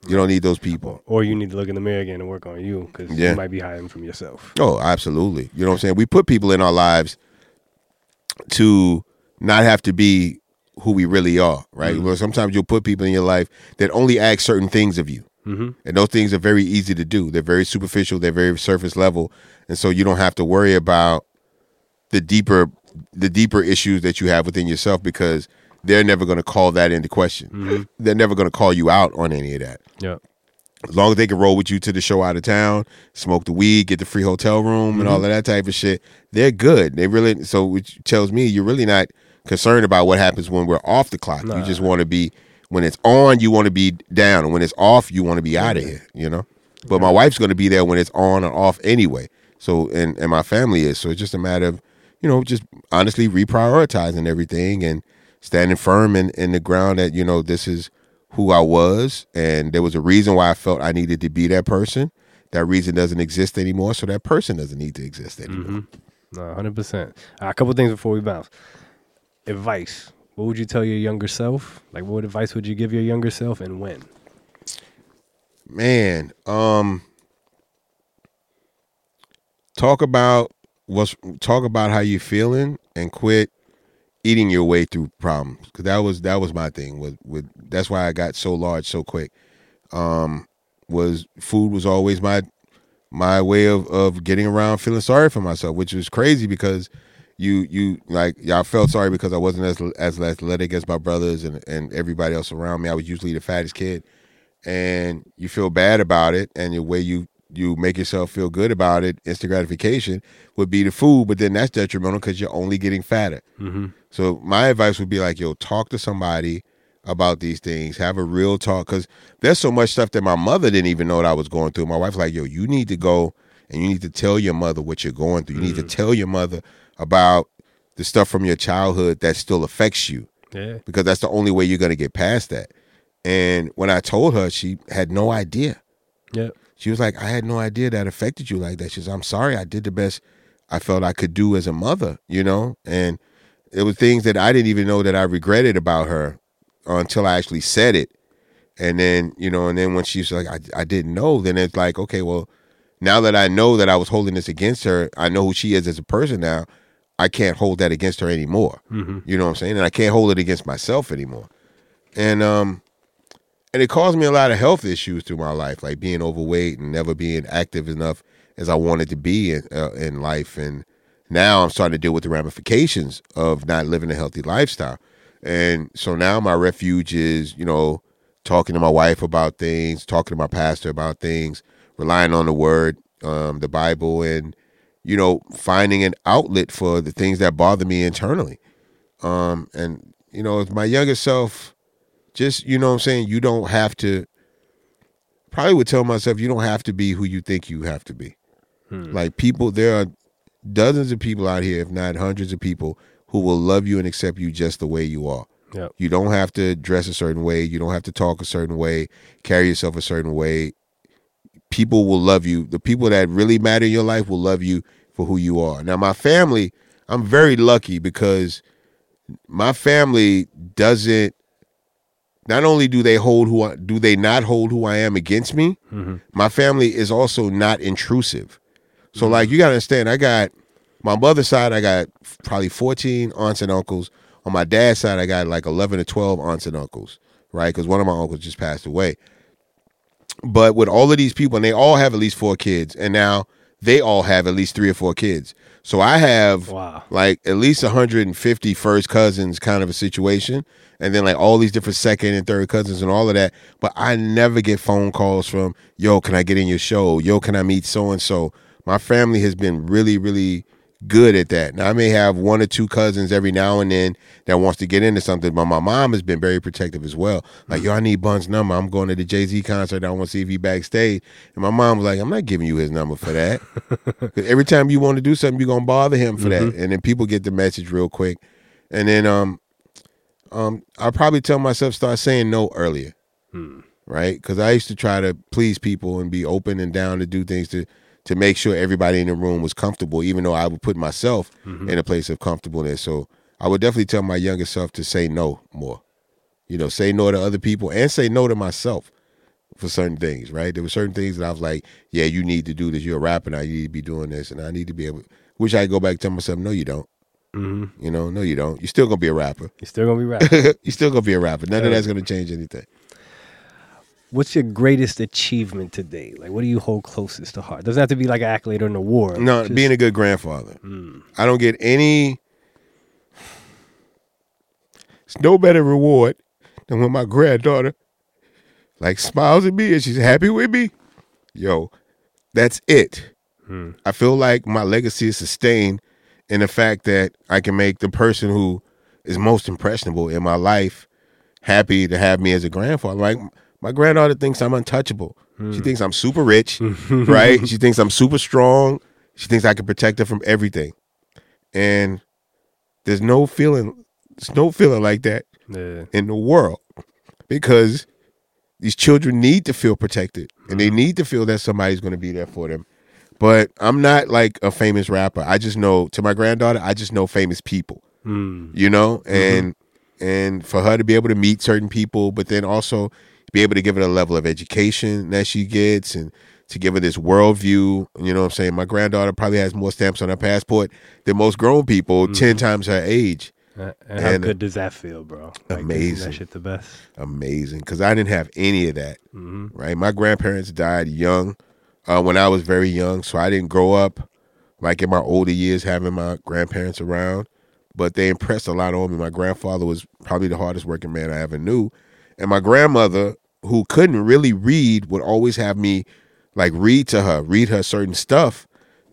You don't need those people. Or you need to look in the mirror again and work on you because Yeah. you might be hiding from yourself. Oh, absolutely. You know what I'm saying? We put people in our lives to not have to be who we really are, right? Well, sometimes you'll put people in your life that only ask certain things of you. Mm-hmm. And those things are very easy to do. They're very superficial, they're very surface level. And so you don't have to worry about the deeper the deeper issues that you have within yourself because they're never going to call that into question. Mm-hmm. They're never going to call you out on any of that Yeah. as long as they can roll with you to the show out of town, smoke the weed, get the free hotel room, and all mm-hmm. of that type of shit, they're good. They really so which tells me you're really not concerned about what happens when we're off the clock. You just want to be when it's on, you want to be down, and when it's off, you want to be out of here. You know. But my wife's going to be there when it's on or off anyway. So and and my family is. So it's just a matter of you know just honestly reprioritizing everything and standing firm in in the ground that you know this is who I was, and there was a reason why I felt I needed to be that person. That reason doesn't exist anymore, so that person doesn't need to exist anymore. No, hundred percent. A couple things before we bounce. Advice. What would you tell your younger self? Like, what advice would you give your younger self, and when? Man, um, talk about what's talk about how you feeling, and quit eating your way through problems. Because that was that was my thing. With with that's why I got so large so quick. Um, was food was always my my way of of getting around feeling sorry for myself, which was crazy because you you like y'all felt sorry because I wasn't as as athletic as my brothers and and everybody else around me. I was usually the fattest kid, and you feel bad about it, and the way you you make yourself feel good about it, instant gratification would be the food, but then that's detrimental because you're only getting fatter. Mm-hmm. So my advice would be like, yo, talk to somebody about these things. Have a real talk because there's so much stuff that my mother didn't even know that I was going through. My wife's like, yo, you need to go and you need to tell your mother what you're going through. You need to tell your mother about the stuff from your childhood that still affects you Yeah. because that's the only way you're going to get past that. And when I told her, she had no idea. Yeah. She was like, I had no idea that affected you like that. She says, I'm sorry. I did the best I felt I could do as a mother, you know? And it was things that I didn't even know that I regretted about her until I actually said it. And then, you know, and then when she's like, I, I didn't know, then it's like, okay, well, now that I know that I was holding this against her, I know who she is as a person now. I can't hold that against her anymore. Mm-hmm. You know what I'm saying? And I can't hold it against myself anymore. And um and it caused me a lot of health issues through my life, like being overweight and never being active enough as I wanted to be in uh, in life. And now I'm starting to deal with the ramifications of not living a healthy lifestyle. And so now my refuge is, you know, talking to my wife about things, talking to my pastor about things, relying on the word, um, the Bible, and you know, finding an outlet for the things that bother me internally. Um, and you know, my younger self, just you know, what I'm saying you don't have to. Probably would tell myself you don't have to be who you think you have to be. Hmm. Like people, there are dozens of people out here, if not hundreds of people, who will love you and accept you just the way you are. Yep. You don't have to dress a certain way. You don't have to talk a certain way, carry yourself a certain way. People will love you. The people that really matter in your life will love you for who you are. Now, my family, I'm very lucky because my family doesn't. Not only do they hold who I, do they not hold who I am against me, Mm-hmm. my family is also not intrusive. So like you gotta understand, I got my mother's side, I got probably 14 aunts and uncles. On my dad's side, I got like 11 or 12 aunts and uncles, right? Because one of my uncles just passed away. But with all of these people, and they all have at least four kids, and now they all have at least three or four kids. So I have Wow. like at least 150 first cousins kind of a situation. And then like all these different second and third cousins and all of that. But i never get phone calls from yo can i get in your show? Yo can i meet so and so? My family has been really really good at that. Now i may have one or two cousins every now and then that wants to get into something but my mom has been very protective as well. Like yo i need bun's number. I'm going to the jay-z concert. I want to see if he backstage. And my mom was like i'm not giving you his number for that. Every time you want to do something, you're gonna bother him for that, and then people get the message real quick. And then um, um, I'll probably tell myself start saying no earlier, right? Because I used to try to please people and be open and down to do things to to make sure everybody in the room was comfortable, even though I would put myself in a place of comfortableness. So I would definitely tell my younger self to say no more. You know, say no to other people and say no to myself for certain things, right? There were certain things that I was like, yeah, you need to do this. You're a rapper now. You need to be doing this. And I need to be able, wish I could go back and tell myself, no, you don't. Mm-hmm. You know, no, you don't. You're still going to be a rapper. You're still gonna be rapping. You're still going to be a rapper. None of that's going to change anything. What's your greatest achievement today? Like, what do you hold closest to heart? Doesn't have to be like an accolade or an award. No, Just- being a good grandfather. Mm. I don't get any, it's no better reward than when my granddaughter like smiles at me and she's happy with me. Yo, that's it. Hmm. I feel like my legacy is sustained in the fact that I can make the person who is most impressionable in my life happy to have me as a grandfather. Like my granddaughter thinks I'm untouchable. She hmm. thinks I'm super rich, right? She thinks I'm super strong. She thinks I can protect her from everything. And there's no feeling there's no feeling like that Yeah. in the world because these children need to feel protected and they mm-hmm. need to feel that somebody's going to be there for them. But I'm not like a famous rapper. I just know to my granddaughter, I just know famous people, Mm. you know, mm-hmm. and and for her to be able to meet certain people, but then also be able to give her the level of education that she gets and to give her this worldview. You know what I'm saying? My granddaughter probably has more stamps on her passport than most grown people, 10 times her age. Uh, And how And- good does that feel, bro? Like, Amazing. That shit the best. amazing because I didn't have any of that. hmm Right, my grandparents died young uh, when I was very young, so I didn't grow up like in my older years having my grandparents around. But they impressed a lot on me. My grandfather was probably the hardest working man I ever knew, and my grandmother, who couldn't really read, would always have me like read to her, read her certain stuff.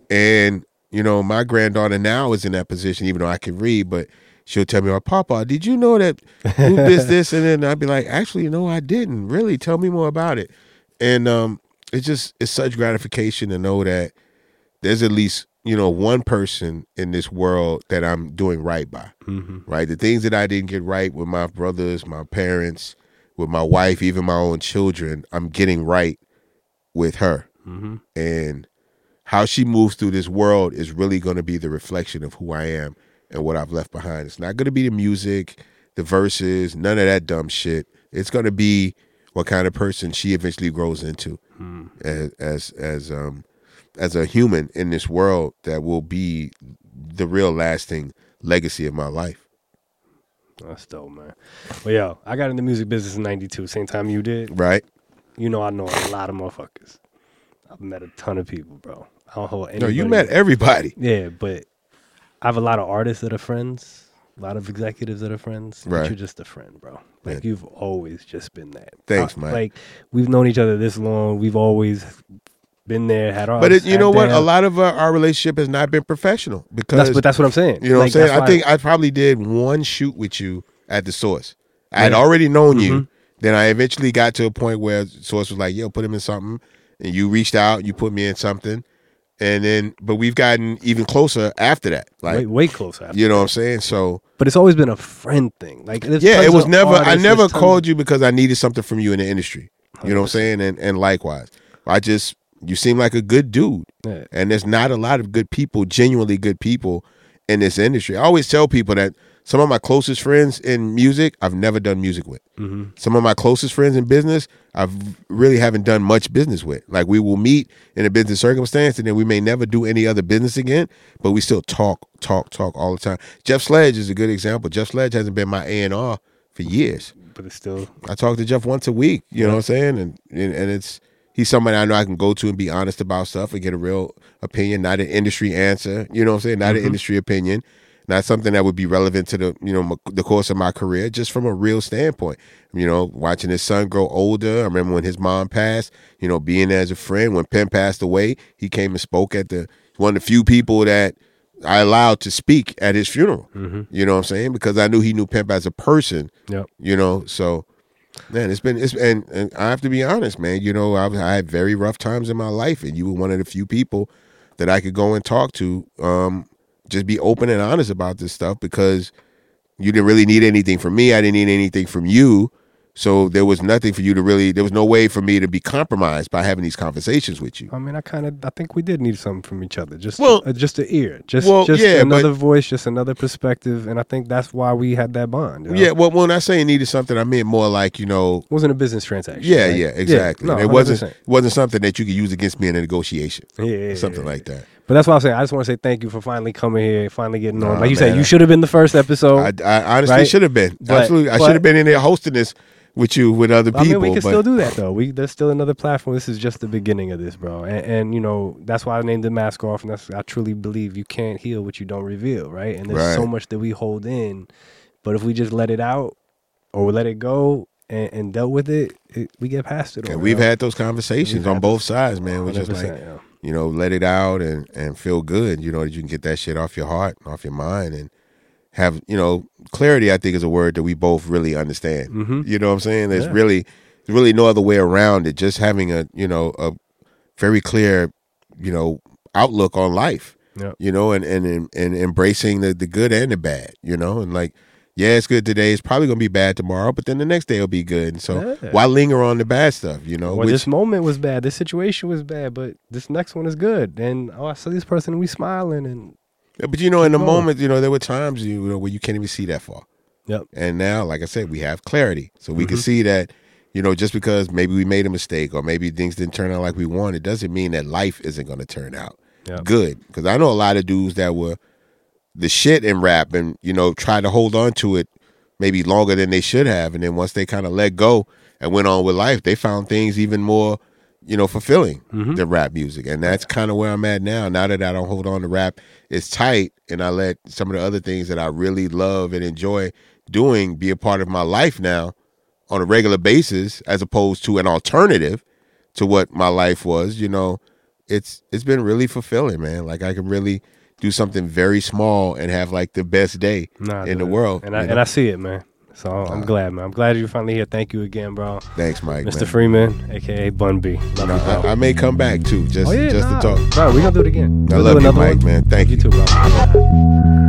And, you know, my granddaughter now is in that position, even though I can read, but she'll tell me, oh, Papa, did you know that who this, this? And then I'd be like, actually, no, I didn't. Really, tell me more about it. And um, it's just, it's such gratification to know that there's at least, you know, one person in this world that I'm doing right by, Mm-hmm. right? The things that I didn't get right with my brothers, my parents, with my wife, even my own children, I'm getting right with her. Mm-hmm. And how she moves through this world is really going to be the reflection of who I am and what I've left behind. It's not going to be the music, the verses, none of that dumb shit. It's going to be what kind of person she eventually grows into Mm. as as as um as a human in this world that will be the real lasting legacy of my life. That's dope, man. Well, yo, I got in the music business in '92, same time you did. Right? You know, I know a lot of motherfuckers. I've met a ton of people, bro. I don't hold No, you met everybody. Yeah, but I have a lot of artists that are friends, a lot of executives that are friends. But Right. you're just a friend, bro. Like Yeah. you've always just been that. Thanks, I- man. Like we've known each other this long. We've always been there. Had our. But it, you know what? A lot of our, our relationship has not been professional because That's but that's what I'm saying. You know Like, what I'm saying? I think I probably did one shoot with you at the source. I had already known you. Mhm. Then I eventually got to a point where source was like, "Yo, put him in something," and you reached out, you put me in something, and then but we've gotten even closer after that. Like, way, way closer. After. you know what I'm saying? So But it's always been a friend thing. Like yeah, it was never. I never tons called you because I needed something from you in the industry. You know what I'm saying? And and likewise, I just you seem like a good dude. Yeah. And there's not a lot of good people, genuinely good people in this industry. I always tell people that some of my closest friends in music, I've never done music with. Mhm. Some of my closest friends in business, I've really haven't done much business with. Like we will meet in a business circumstance and then we may never do any other business again, but we still talk, talk, talk all the time. Jeff Sledge is a good example. Jeff Sledge hasn't been my A&R for years. But it's still I talk to Jeff once a week. You know what I'm saying? And, and and it's he's somebody I know I can go to and be honest about stuff and get a real opinion, not an industry answer. You know what I'm saying? Not an mm-hmm. industry opinion, not something that would be relevant to the you know m- the course of my career, just from a real standpoint. You know, watching his son grow older. I remember when his mom passed. You know, being there as a friend. When Pimp passed away, he came and spoke at the one of the few people that I allowed to speak at his funeral. Mm-hmm. You know what I'm saying? Because I knew he knew Pimp as a person Yep. you know so man it's been it's and, and i have to be honest man you know I've, i had very rough times in my life and you were one of the few people that i could go and talk to um just be open and honest about this stuff because you didn't really need anything from me. I didn't need anything from you so there was nothing for you to really there was no way for me to be compromised by having these conversations with you I mean, I kind of, I think we did need something from each other. Just, Well- uh, just an ear, just, Well, just yeah, another but- voice, just another perspective, and I think that's why we had that bond. you know? yeah well when i say needed something i meant more like you know it wasn't a business transaction. yeah right? yeah exactly no, it wasn't 100%. wasn't something that you could use against me in a negotiation Yeah, yeah, yeah, something yeah. like that But that's why I'm saying. I just want to say thank you for finally coming here, finally getting Nah, on. Like you man, said, you should have been the first episode. I, I honestly right? should have been. But- Absolutely, I should have been in there hosting this with you with other I people. mean, we can but still do that though. We there's still another platform. This is just the beginning of this, bro. And, and you know that's why I named the mask off. And that's I truly believe you can't heal what you don't reveal, right? And there's so much that we hold in, but if we just let it out or let it go and, and dealt with it, it, we get past it. and we've had those conversations on both sides, man. We just like yeah. You know, let it out and and feel good. You know that you can get that shit off your heart, off your mind, and have you know clarity. I think is a word that we both really understand. Mhm. You know what I'm saying? There's Yeah. really really no other way around it. Just having a you know a very clear you know outlook on life. You know, and and and embracing the the good and the bad. You know, and like. Yeah, it's good today. It's probably gonna be bad tomorrow, but then the next day will be good. And so, Yeah. why linger on the bad stuff? You know, Well, which this moment was bad. This situation was bad, but this next one is good. And oh, I saw this person, we smiling, and But you know, in the going. moment, you know, there were times you know where you can't even see that far. yep, And now, like I said, we have clarity, so we can Mhm. see that. You know, just because maybe we made a mistake or maybe things didn't turn out like we wanted, doesn't mean that life isn't going to turn out Yep. good. Because I know a lot of dudes that were the shit in rap and you know try to hold on to it maybe longer than they should have, and then once they kind of let go and went on with life, they found things even more, you know, fulfilling Mhm. than rap music, and that's kind of where I'm at now. Now that I don't hold on to rap, it's tight, and I let some of the other things that I really love and enjoy doing be a part of my life now on a regular basis, as opposed to an alternative to what my life was, you know, it's it's been really fulfilling, man. Like I can really do something very small and have like the best day Nah, in the world. and I and? I see it, man. So I'm Nah. glad, man. I'm glad you're finally here. Thank you again, bro, Thanks, Mike. Mr. man. Freeman, aka Bun B. Love you. I, I may come back too, just oh yeah, just to talk. Bro, we gonna do it again. I We'll love you, Mike, one. man. Thank You you. too, bro.